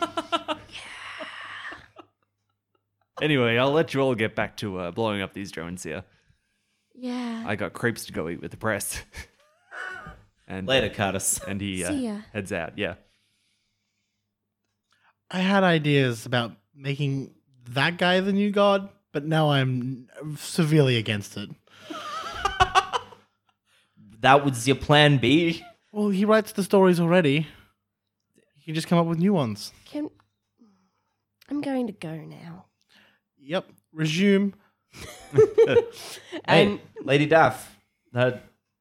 anyway, I'll let you all get back to uh, blowing up these drones here. yeah. I got crepes to go eat with the press. (laughs) and Later, Curtis. and he uh, heads out. Yeah. I had ideas about making that guy the new god, but now I'm severely against it. That was your plan B. Well, he writes the stories already. He can just come up with new ones. Can I'm going to go now. Yep. Resume. Hey, And Lady Daff, uh,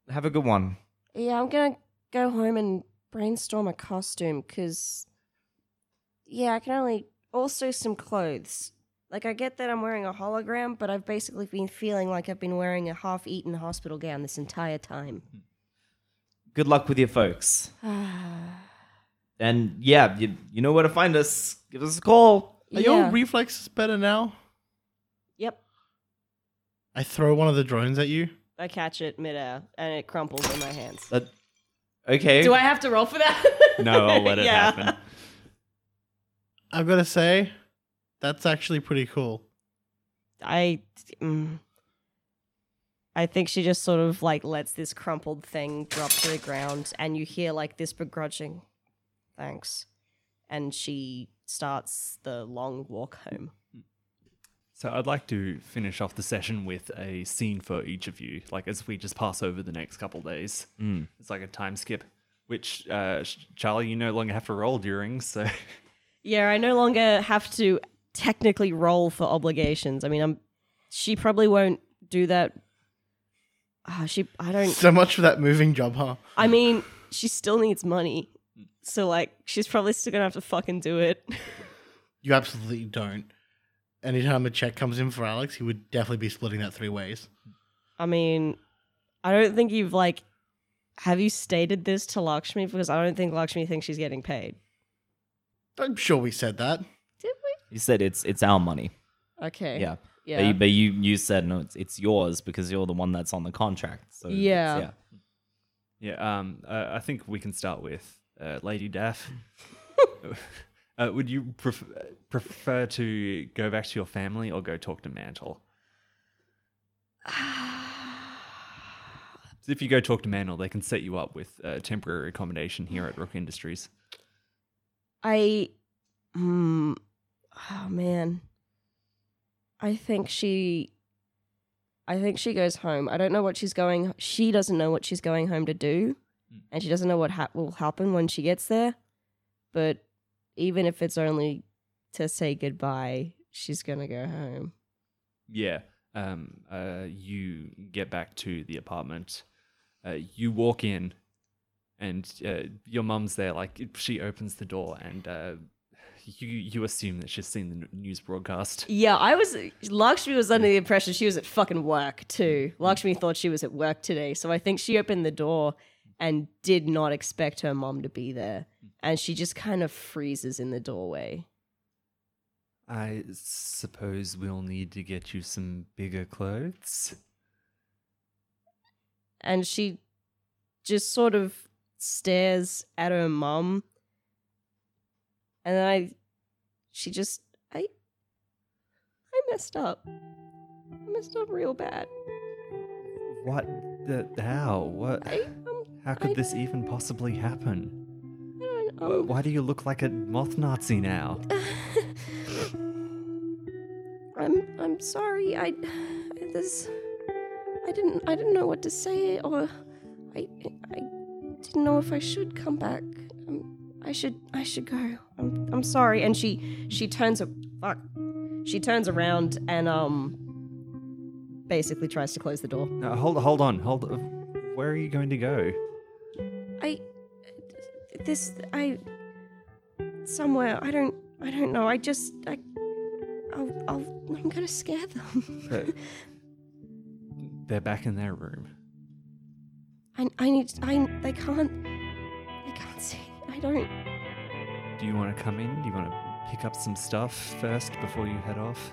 have a good one. Yeah, I'm gonna go home and brainstorm a costume because, yeah, I can only also some clothes Like, I get that I'm wearing a hologram, but I've basically been feeling like I've been wearing a half eaten hospital gown this entire time. Hmm. Good luck with your folks. (sighs) And yeah, you, you know where to find us. Give us a call. Are Yeah. your reflexes better now? Yep. I throw one of the drones at you. I catch it midair and it crumples in my hands. That, okay. Do I have to roll for that? No, I'll let it (laughs) Yeah. happen. I've got to say, that's actually pretty cool. I, mm, I think she just sort of like lets this crumpled thing drop to the ground, and you hear like this begrudging, thanks, and she starts the long walk home. So I'd like to finish off the session with a scene for each of you, like as we just pass over the next couple days. Mm. It's like a time skip, which uh, Charlie, you no longer have to roll during. So Yeah, I no longer have to technically roll for obligations. I mean, I'm. She probably won't do that. Ah, she. I don't. So much for that moving job, huh? I mean, she still needs money. So like, she's probably still gonna have to fucking do it. (laughs) You absolutely don't. Anytime a check comes in for Alex, he would definitely be splitting that three ways. I mean, I don't think you've like. Have you stated this to Lakshmi? Because I don't think Lakshmi thinks she's getting paid. I'm sure we said that. Did You said it's it's our money. Okay. Yeah. Yeah. But, you, but you you said no, it's it's yours because you're the one that's on the contract. So it's- Yeah. yeah. yeah, um, uh, I think we can start with uh, Lady Daff. (laughs) uh, would you pref- prefer to go back to your family or go talk to Mantle? So (sighs) if you go talk to Mantle, they can set you up with uh, temporary accommodation here at Rook Industries. I. Hmm. Oh man. I think she. I think she goes home. I don't know what she's going. She doesn't know what she's going home to do, Mm. and she doesn't know what ha- will happen when she gets there. But even if it's only to say goodbye, she's gonna go home. Yeah. Um, uh, you get back to the apartment. Uh, you walk in, and uh, your mum's there. Like she opens the door, and uh, you you assume that she's seen the news broadcast. Yeah, I was. Lakshmi was under the impression she was at fucking work too. Lakshmi thought she was at work today, so I think she opened the door and did not expect her mom to be there, and she just kind of freezes in the doorway. I suppose we'll need to get you some bigger clothes. and she just sort of stares at her mum and then i she just i i messed up i messed up real bad What? The, how? What? i um, How could I- this even possibly happen? I don't, Wh- um, Why do you look like a moth Nazi now? (laughs) i'm i'm sorry i this i didn't i didn't know what to say or i i didn't know if i should come back um, i should i should go i'm i'm sorry and she she turns a fuck she turns around and um basically tries to close the door No, hold, hold on, hold. Where are you going to go? i this i somewhere i don't i don't know i just i I'll, I'll i'm gonna scare them Uh, (laughs) They're back in their room. I, I need I they can't they can't see. I don't Do you want to come in? Do you want to pick up some stuff first before you head off?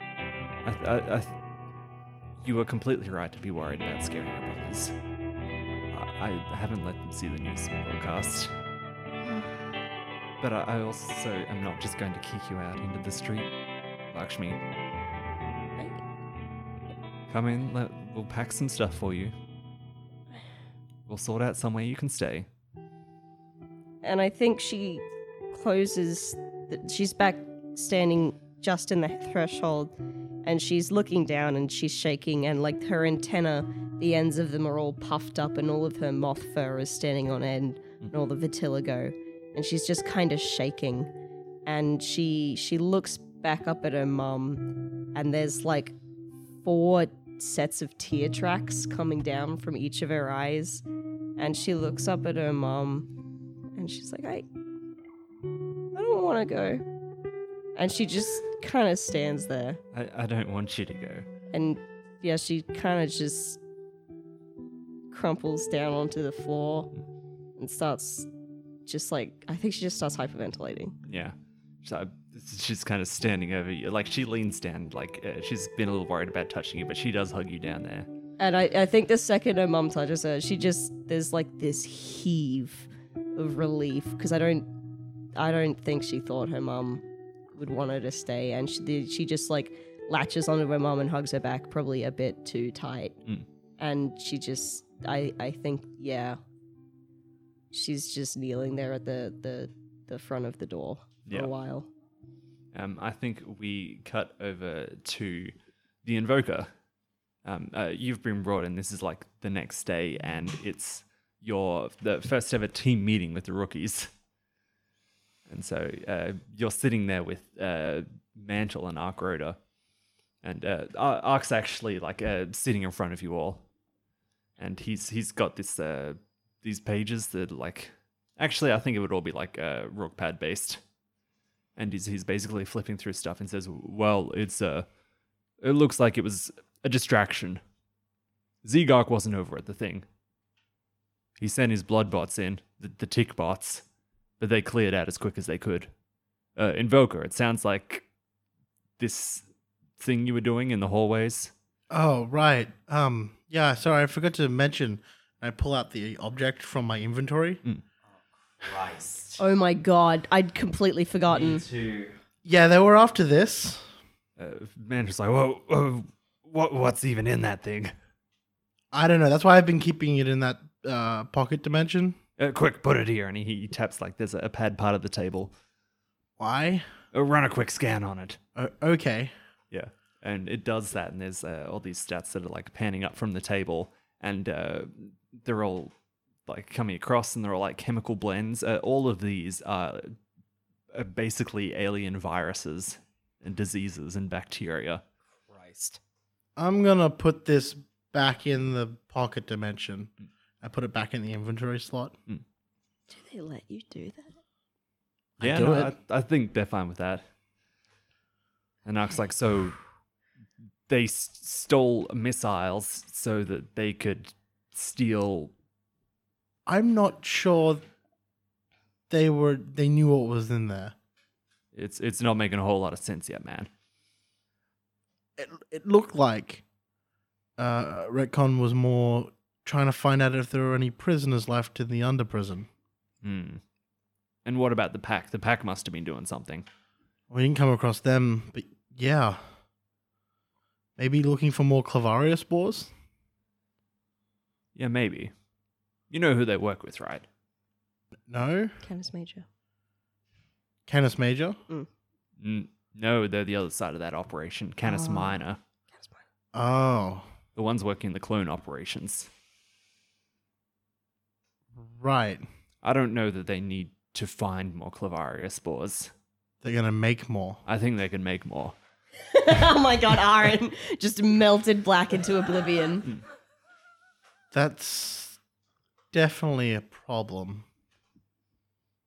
I, I, I, th- you were completely right to be worried about scaring your brothers. I, I haven't let them see the news broadcast. But I, I also am not just going to kick you out into the street, Lakshmi. Come in, let, we'll pack some stuff for you. We'll sort out somewhere you can stay. And I think she closes the, she's back standing just in the threshold and she's looking down and she's shaking and like her antenna the ends of them are all puffed up and all of her moth fur is standing on end and all the vitiligo and she's just kind of shaking. And she she looks back up at her mum and there's like four sets of tear tracks coming down from each of her eyes. And she looks up at her mom and she's like i i don't want to go And she just kind of stands there. I, I don't want you to go. And yeah, she kind of just crumples down onto the floor and starts just like, I think she just starts hyperventilating. Yeah. So she's kind of standing over you. Like she leans down, like uh, she's been a little worried about touching you, but she does hug you down there. And I, I think the second her mum touches her, she just, there's like this heave of relief because I don't, I don't think she thought her mum would want her to stay. And she, she just like latches onto her mum and hugs her back probably a bit too tight. Mm. And she just, I, I think, yeah, she's just kneeling there at the, the, the front of the door for Yeah. a while. Um, I think we cut over to the Invoker. Um, uh, you've been brought in. This is like the next day, and it's your the first ever team meeting with the rookies. And so uh, you're sitting there with uh, Mantle and Ark Rhoda, and uh, Ark's actually like uh, sitting in front of you all, and he's he's got this uh, these pages that like actually I think it would all be like uh, Rookpad based and he's, he's basically flipping through stuff and says, "Well, it's uh, it looks like it was a distraction. Zegark wasn't over at the thing. He sent his blood bots in, the, the tick bots, but they cleared out as quick as they could. Uh, Invoker, it sounds like this thing you were doing in the hallways. Oh, right. Um, yeah, sorry, I forgot to mention. I pull out the object from my inventory. Christ. Oh my god, I'd completely forgotten. too. Yeah, they were after this. Uh, just like, whoa, whoa, what, what's even in that thing? I don't know. That's why I've been keeping it in that uh, pocket dimension. Uh, quick, put it here. And he, he taps like there's a, a pad part of the table. Why? Uh, run a quick scan on it. O- okay. Yeah, and it does that, and there's uh, all these stats that are like panning up from the table, and uh, they're all like coming across, and they're all like chemical blends. Uh, all of these are, are basically alien viruses and diseases and bacteria. Christ. I'm gonna put this back in the pocket dimension. I put it back in the inventory slot. Do they let you do that? Yeah, do no. I, I think they're fine with that. And Ark's like, so they s- stole missiles so that they could steal I'm not sure they were they knew what was in there. It's it's not making a whole lot of sense yet, man. It it looked like uh Retcon was more trying to find out if there are any prisoners left in the under prison. Hmm. And what about the pack? The pack must have been doing something. We didn't come across them, but yeah. Maybe looking for more Clavaria spores? Yeah, maybe. You know who they work with, right? No? Canis Major. Canis Major? N- no, they're the other side of that operation. Canis Oh. Minor. Canis Minor. Oh. The ones working the clone operations. Right. I don't know that they need to find more Clavaria spores. They're gonna make more. I think they can make more. (laughs) oh my god, Aaron just melted black into oblivion. That's definitely a problem.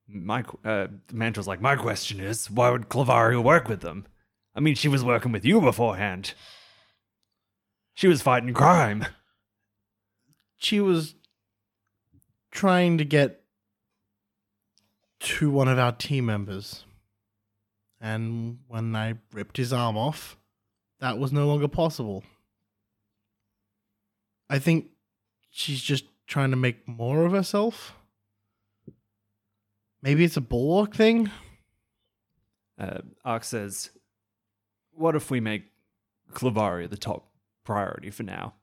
My qu- uh, Mantle's like, my question is, why would Clavaria work with them? I mean, she was working with you beforehand. She was fighting crime. She was trying to get to one of our team members. And when I ripped his arm off, that was no longer possible. I think she's just trying to make more of herself. Maybe it's a bulwark thing? Uh, Ark says, what if we make Clavaria the top priority for now?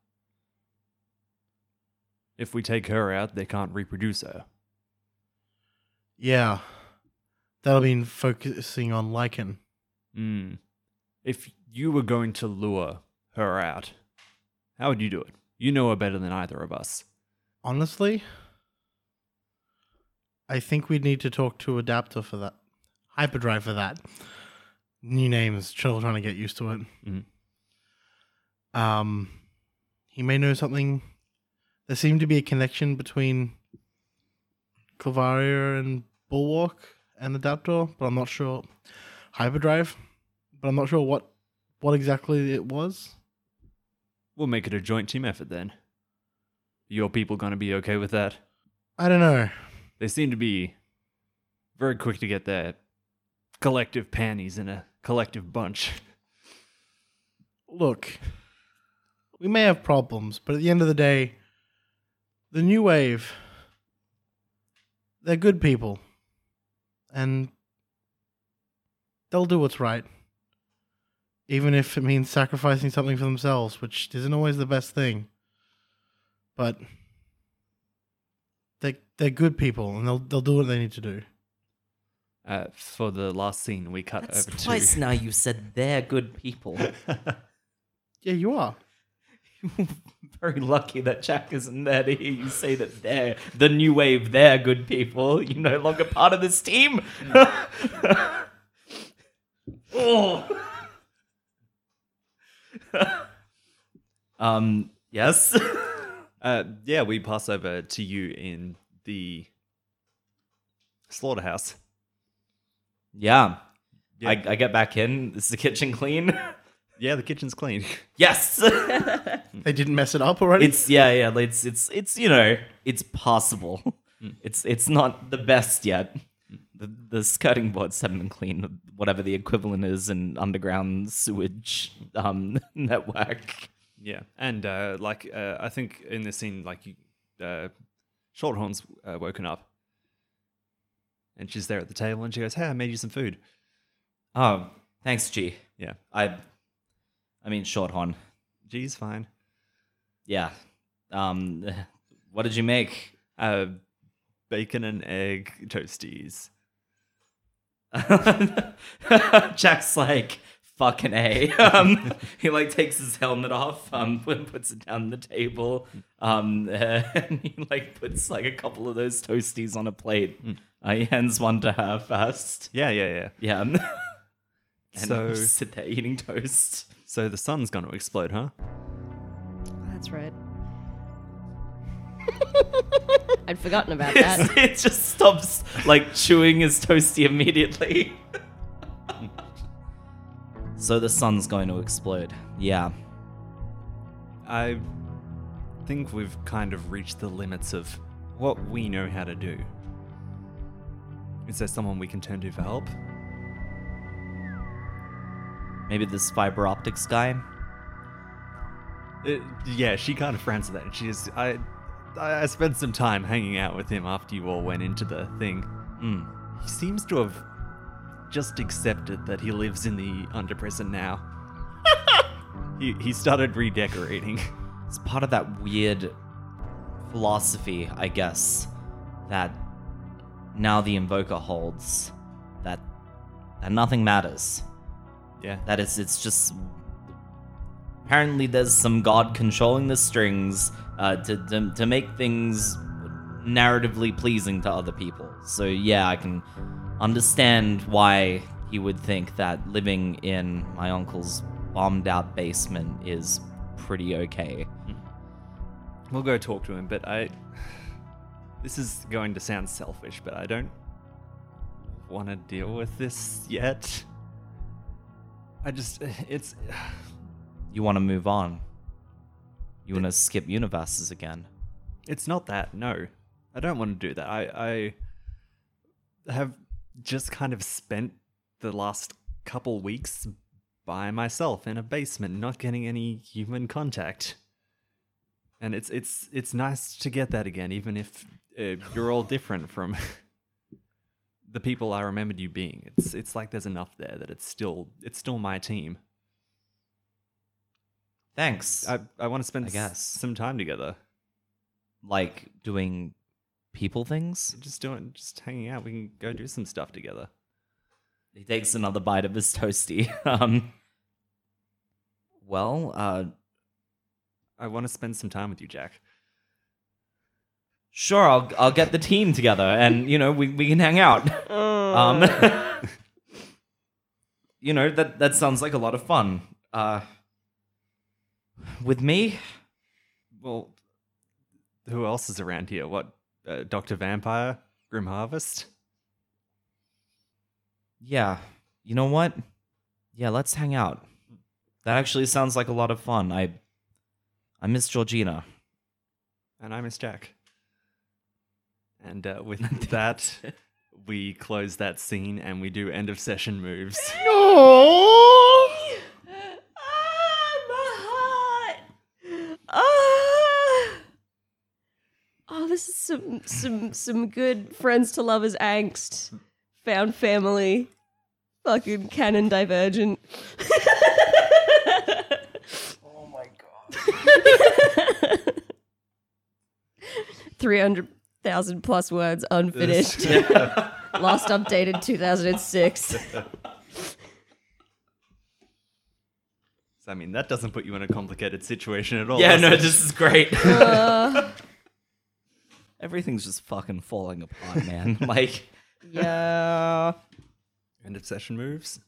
If we take her out, they can't reproduce her. Yeah. That'll mean focusing on Lycan. Mm. If you were going to lure her out, how would you do it? You know her better than either of us. Honestly, I think we'd need to talk to Adapter for that. Hyperdrive for that. New names, still trying to get used to it. Mhm. Um, he may know something. There seemed to be a connection between Clavaria and Bulwark and Adapter, but I'm not sure. hyperdrive, but I'm not sure what what exactly it was. We'll make it a joint team effort then. Your people gonna be okay with that? I don't know. They seem to be very quick to get their collective panties in a collective bunch. Look, we may have problems, but at the end of the day, the new wave, they're good people. And they'll do what's right. Even if it means sacrificing something for themselves, which isn't always the best thing. But they they're good people and they'll they'll do what they need to do. Uh, for the last scene, we cut That's over twice to. Twice now you said they're good people. (laughs) Yeah, you are. (laughs) Very lucky that Jack isn't there to hear you say that they're the new wave, they're good people. You're no longer part of this team. (laughs) oh. (laughs) um, yes. Uh, yeah, we pass over to you in the slaughterhouse. yeah. Yeah. I, I get back in. This is the kitchen clean? Yeah, the kitchen's clean. (laughs) yes. (laughs) They didn't mess it up already. it's yeah, yeah. It's it's it's you know it's passable. (laughs) It's it's not the best yet. The the skirting boards haven't been cleaned. Whatever the equivalent is in underground sewage um network. Yeah, and uh, like uh, I think in this scene, like you, uh, Shorthorn's uh, woken up, and she's there at the table, and she goes, "Hey, I made you some food." Oh, thanks, G. Yeah, I I mean Shorthorn. G's fine. Yeah. Um, what did you make? Uh, bacon and egg toasties. (laughs) Jack's like fucking a. Um, he like takes his helmet off, um, puts it down the table, um, (laughs) and he like puts like a couple of those toasties on a plate. Uh, he hands one to her first. Yeah, yeah, yeah. Yeah. (laughs) and So- sit there eating toast. So the sun's gonna explode, huh? That's right. (laughs) I'd forgotten about (laughs) that. (laughs) it just stops like chewing his toasty immediately. so the sun's going to explode. Yeah. I think we've kind of reached the limits of what we know how to do. Is there someone we can turn to for help? Maybe this fiber optics guy. Uh, yeah, she kind of frowns at that. and She is. I, I spent some time hanging out with him after you all went into the thing. Hmm. He seems to have just accepted that he lives in the under prison now. (laughs) he he started redecorating. It's part of that weird philosophy, I guess, that now the invoker holds that that nothing matters. Yeah. That is, it's just apparently there's some god controlling the strings uh, to, to to make things narratively pleasing to other people. So yeah, I can understand why he would think that living in my uncle's bombed out basement is pretty okay. We'll go talk to him, but I. This is going to sound selfish, but I don't want to deal with this yet. I just. (sighs) It's. You want to move on. You want to skip universes again. It's not that, no. I don't want to do that. I, I have just kind of spent the last couple weeks by myself in a basement, not getting any human contact. And it's it's it's nice to get that again, even if uh, you're all different from (laughs) the people I remembered you being. It's it's like there's enough there that it's still it's still my team. Thanks. I I want to spend I s- guess. some time together. like doing people things. Just doing just hanging out. We can go do some stuff together. He takes another bite of his toasty. (laughs) Um, well, uh, I want to spend some time with you, Jack. Sure, I'll I'll get the team together, and you know we, we can hang out. Um, (laughs) you know that that sounds like a lot of fun. Uh, with me, Well, who else is around here? What, uh, Doctor Vampire, Grim Harvest? yeah, you know what? Yeah, let's hang out. That actually sounds like a lot of fun. I I miss Georgina. And I miss Jack. And uh, with (laughs) that, we close that scene and we do end of session moves. No! Ah, my heart. Ah. Oh, this is some some some good friends to lovers angst. Found family. Fucking canon divergent. Oh my god. (laughs) 300,000 plus words unfinished. (laughs) Last updated 2006. (laughs) So, I mean, that doesn't put you in a complicated situation at all. Yeah, does no, it? this is great. (laughs) Uh, Everything's just fucking falling apart, man. like yeah. End of session moves.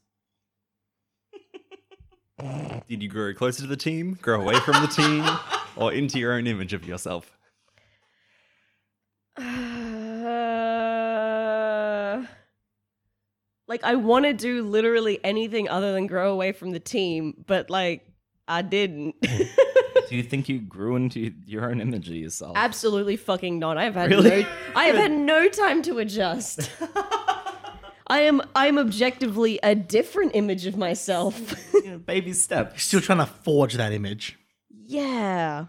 Did you grow closer to the team, grow away from the team, or into your own image of yourself? Uh, like I want to do literally anything other than grow away from the team, but like I didn't. (laughs) do you think you grew into your own image of yourself? Absolutely fucking not. I've had Really? no I have had no time to adjust. (laughs) I am I am objectively a different image of myself. (laughs) Baby steps. Still trying to forge that image. yeah.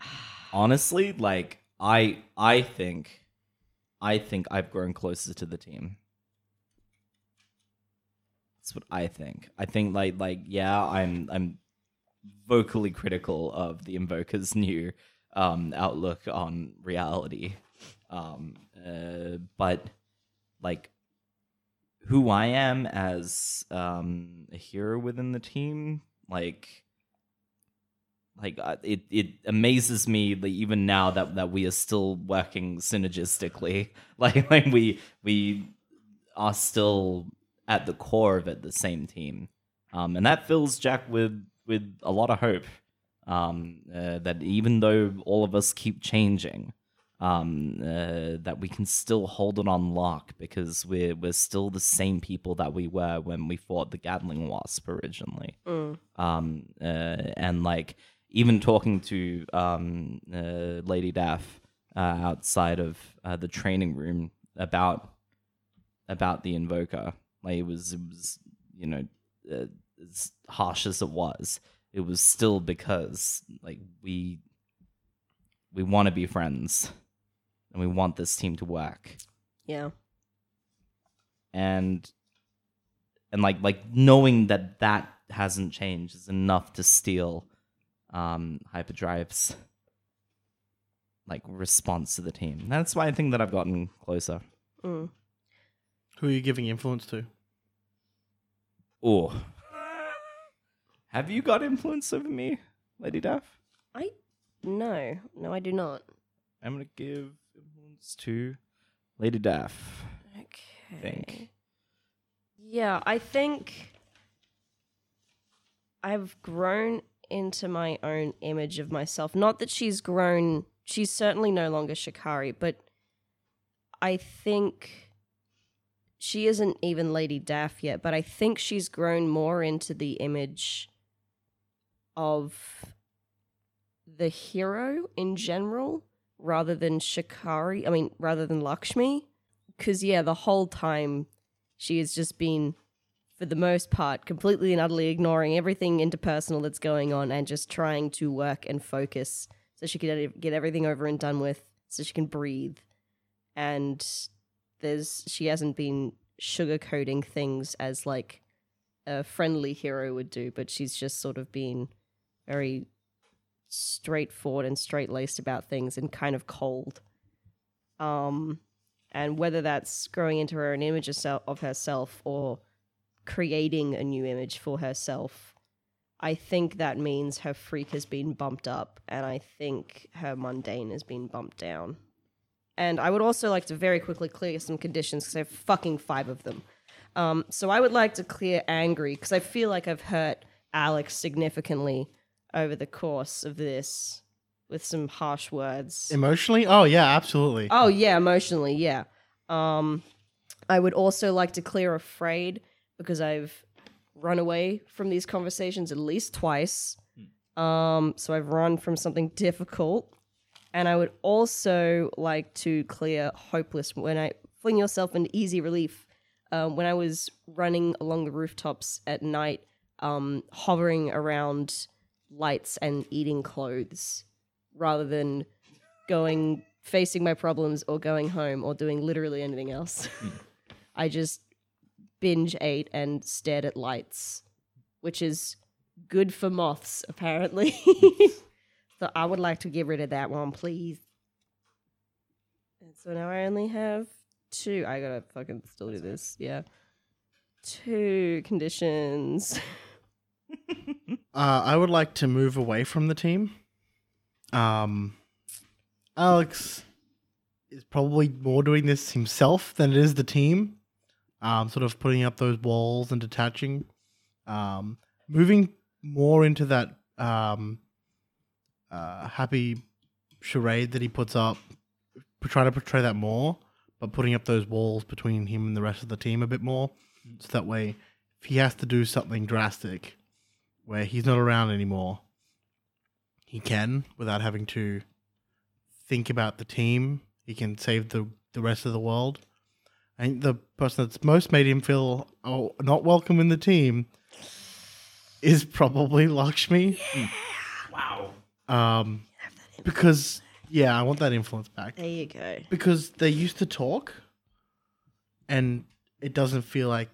(sighs) honestly like i i think i think i've grown closer to the team. That's what i think. I think like like yeah i'm i'm vocally critical of the invoker's (laughs) new um outlook on reality. Um uh, but like who i am as um a hero within the team like like uh, it it amazes me that even now that that we are still working synergistically (laughs) like like we we are still at the core of it the same team um and that fills jack with with a lot of hope um uh, that even though all of us keep changing um uh, that we can still hold it on lock because we're we're still the same people that we were when we fought the gatling wasp originally Mm. um, uh, and like even talking to um, uh, Lady Daff uh, outside of uh, the training room about about the Invoker, like it was it was you know uh, as harsh as it was, it was still because like we we want to be friends and we want this team to work Yeah. and and like like knowing that that hasn't changed is enough to steal um hyperdrive's like response to the team that's why i think that i've gotten closer Mm. Who are you giving influence to? oh have you got influence over me lady daff I no, no, I do not. i'm gonna give influence to lady daff Okay. think. Yeah, I think I've grown into my own image of myself. Not that she's grown, she's certainly no longer Shikari, but I think she isn't even Lady Daff yet, but I think she's grown more into the image of the hero in general rather than Shikari. I mean, rather than Lakshmi. Because, yeah, the whole time she has just been, for the most part, completely and utterly ignoring everything interpersonal that's going on and just trying to work and focus so she can get everything over and done with so she can breathe. And there's she hasn't been sugarcoating things as like a friendly hero would do, but she's just sort of been very straightforward and straight laced about things and kind of cold. Um, and whether that's growing into her own image of of herself or creating a new image for herself, I think that means her freak has been bumped up, and I think her mundane has been bumped down. And I would also like to very quickly clear some conditions because I have fucking five of them. Um, so I would like to clear angry because I feel like I've hurt Alex significantly over the course of this with some harsh words. Emotionally? Oh yeah, absolutely. Oh yeah, emotionally, yeah. Um I would also like to clear afraid because I've run away from these conversations at least twice. Um, so I've run from something difficult. And I would also like to clear hopeless when I fling yourself into easy relief. Um, when I was running along the rooftops at night, um, hovering around lights and eating clothes rather than going facing my problems or going home or doing literally anything else. (laughs) I just binge ate and stared at lights, which is good for moths, apparently. (laughs) so I would like to get rid of that one, please. And so now I only have two. I gotta fucking still do this. Yeah. Two conditions. (laughs) Uh, I would like to move away from the team. Um, Alex is probably more doing this himself than it is the team. Um, sort of putting up those walls and detaching. Um, moving more into that um, uh, happy charade that he puts up, trying to portray that more, but putting up those walls between him and the rest of the team a bit more. So that way, if he has to do something drastic, where he's not around anymore, he can without having to think about the team. He can save the the rest of the world. I think the person that's most made him feel oh, not welcome in the team is probably Lakshmi. Yeah. Wow. Um, because yeah, I want that influence back. There you go. Because they used to talk, and it doesn't feel like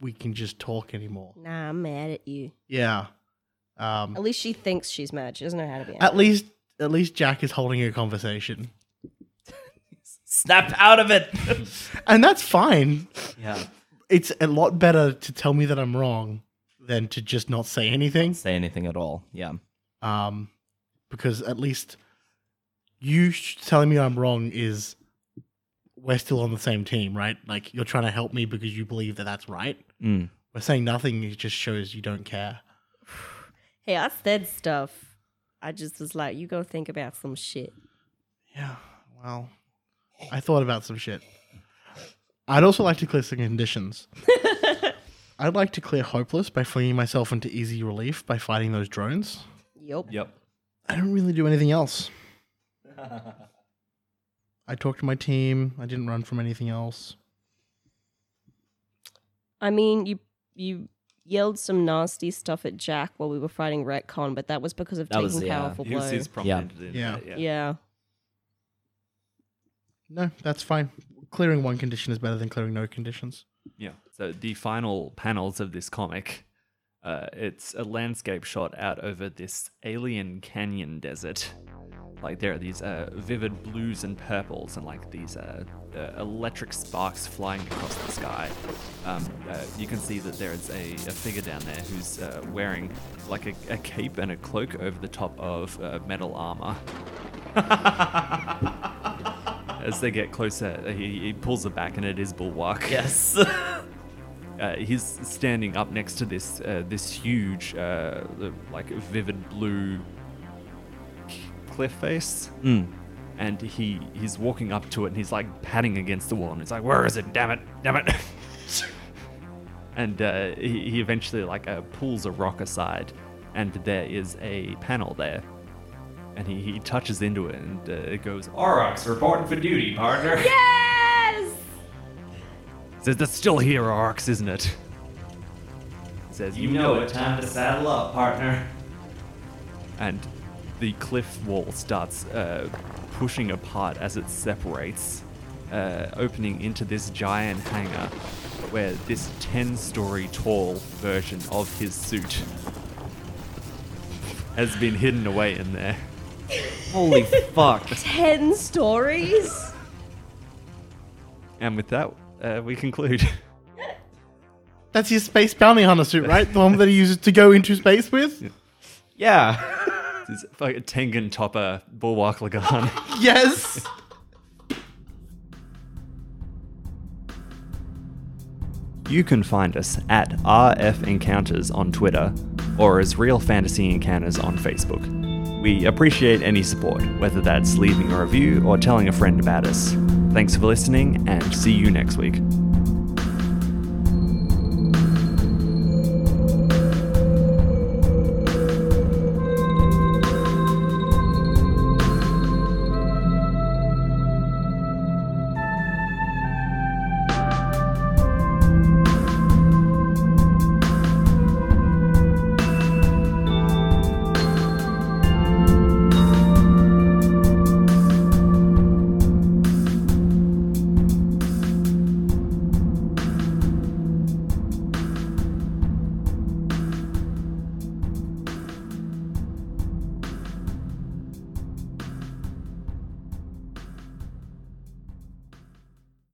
we can just talk anymore. Nah, I'm mad at you. Yeah. Um, At least she thinks she's mad. She doesn't know how to be. At angry. least, at least Jack is holding a conversation, Snap out of it. (laughs) and that's fine. yeah. It's a lot better to tell me that I'm wrong than to just not say anything. Say anything at all. Yeah. Um, because at least you sh- telling me I'm wrong is we're still on the same team, right? Like you're trying to help me because you believe that that's right. Mm. We're saying nothing. It just shows you don't care. (sighs) Hey, I said stuff. I just was like, you go think about some shit. Yeah. Well, I thought about some shit. I'd also like to clear some conditions. (laughs) I'd like to clear hopeless by flinging myself into easy relief by fighting those drones. Yep. Yep. I don't really do anything else. (laughs) I talked to my team. I didn't run from anything else. I mean, you you yelled some nasty stuff at Jack while we were fighting Retcon, but that was because of That was- taking yeah. powerful uh, He was, blow. he was prompted in Yeah. that, yeah. yeah. No, that's fine. Clearing one condition is better than clearing no conditions. Yeah. So the final panels of this comic, uh, it's a landscape shot out over this alien canyon desert. Like there are these uh, vivid blues and purples, and like these uh, electric sparks flying across the sky. Um, uh, you can see that there is a, a figure down there who's uh, wearing like a, a cape and a cloak over the top of uh, metal armor. (laughs) As they get closer, he, he pulls it back, and it is Bulwark. Yes. (laughs) Uh, he's standing up next to this uh, this huge, uh, like vivid blue cliff face, mm. and he he's walking up to it, and he's like patting against the wall, and he's like, "Where is it? Damn it! Damn it!" (laughs) and uh, he, he eventually like uh, pulls a rock aside, and there is a panel there, and he, he touches into it, and uh, it goes, "Aurochs reporting for duty, partner." (laughs) Yes. Says that's still here, Aurochs, isn't it? Says You know it. Time to saddle up, partner. and the cliff wall starts uh, pushing apart as it separates, uh, opening into this giant hangar where this 10 story tall version of his suit has been hidden away in there. Holy fuck. Ten stories. And with that, uh, we conclude. That's his space bounty hunter suit, right? The one that he uses to go into space with? Yeah. this fucking Tengen Toppa Bulwark Lagann. (laughs) Yes. You can find us at RF Encounters on Twitter or as Real Fantasy Encounters on Facebook. We appreciate any support, whether that's leaving a review or telling a friend about us. Thanks for listening and see you next week.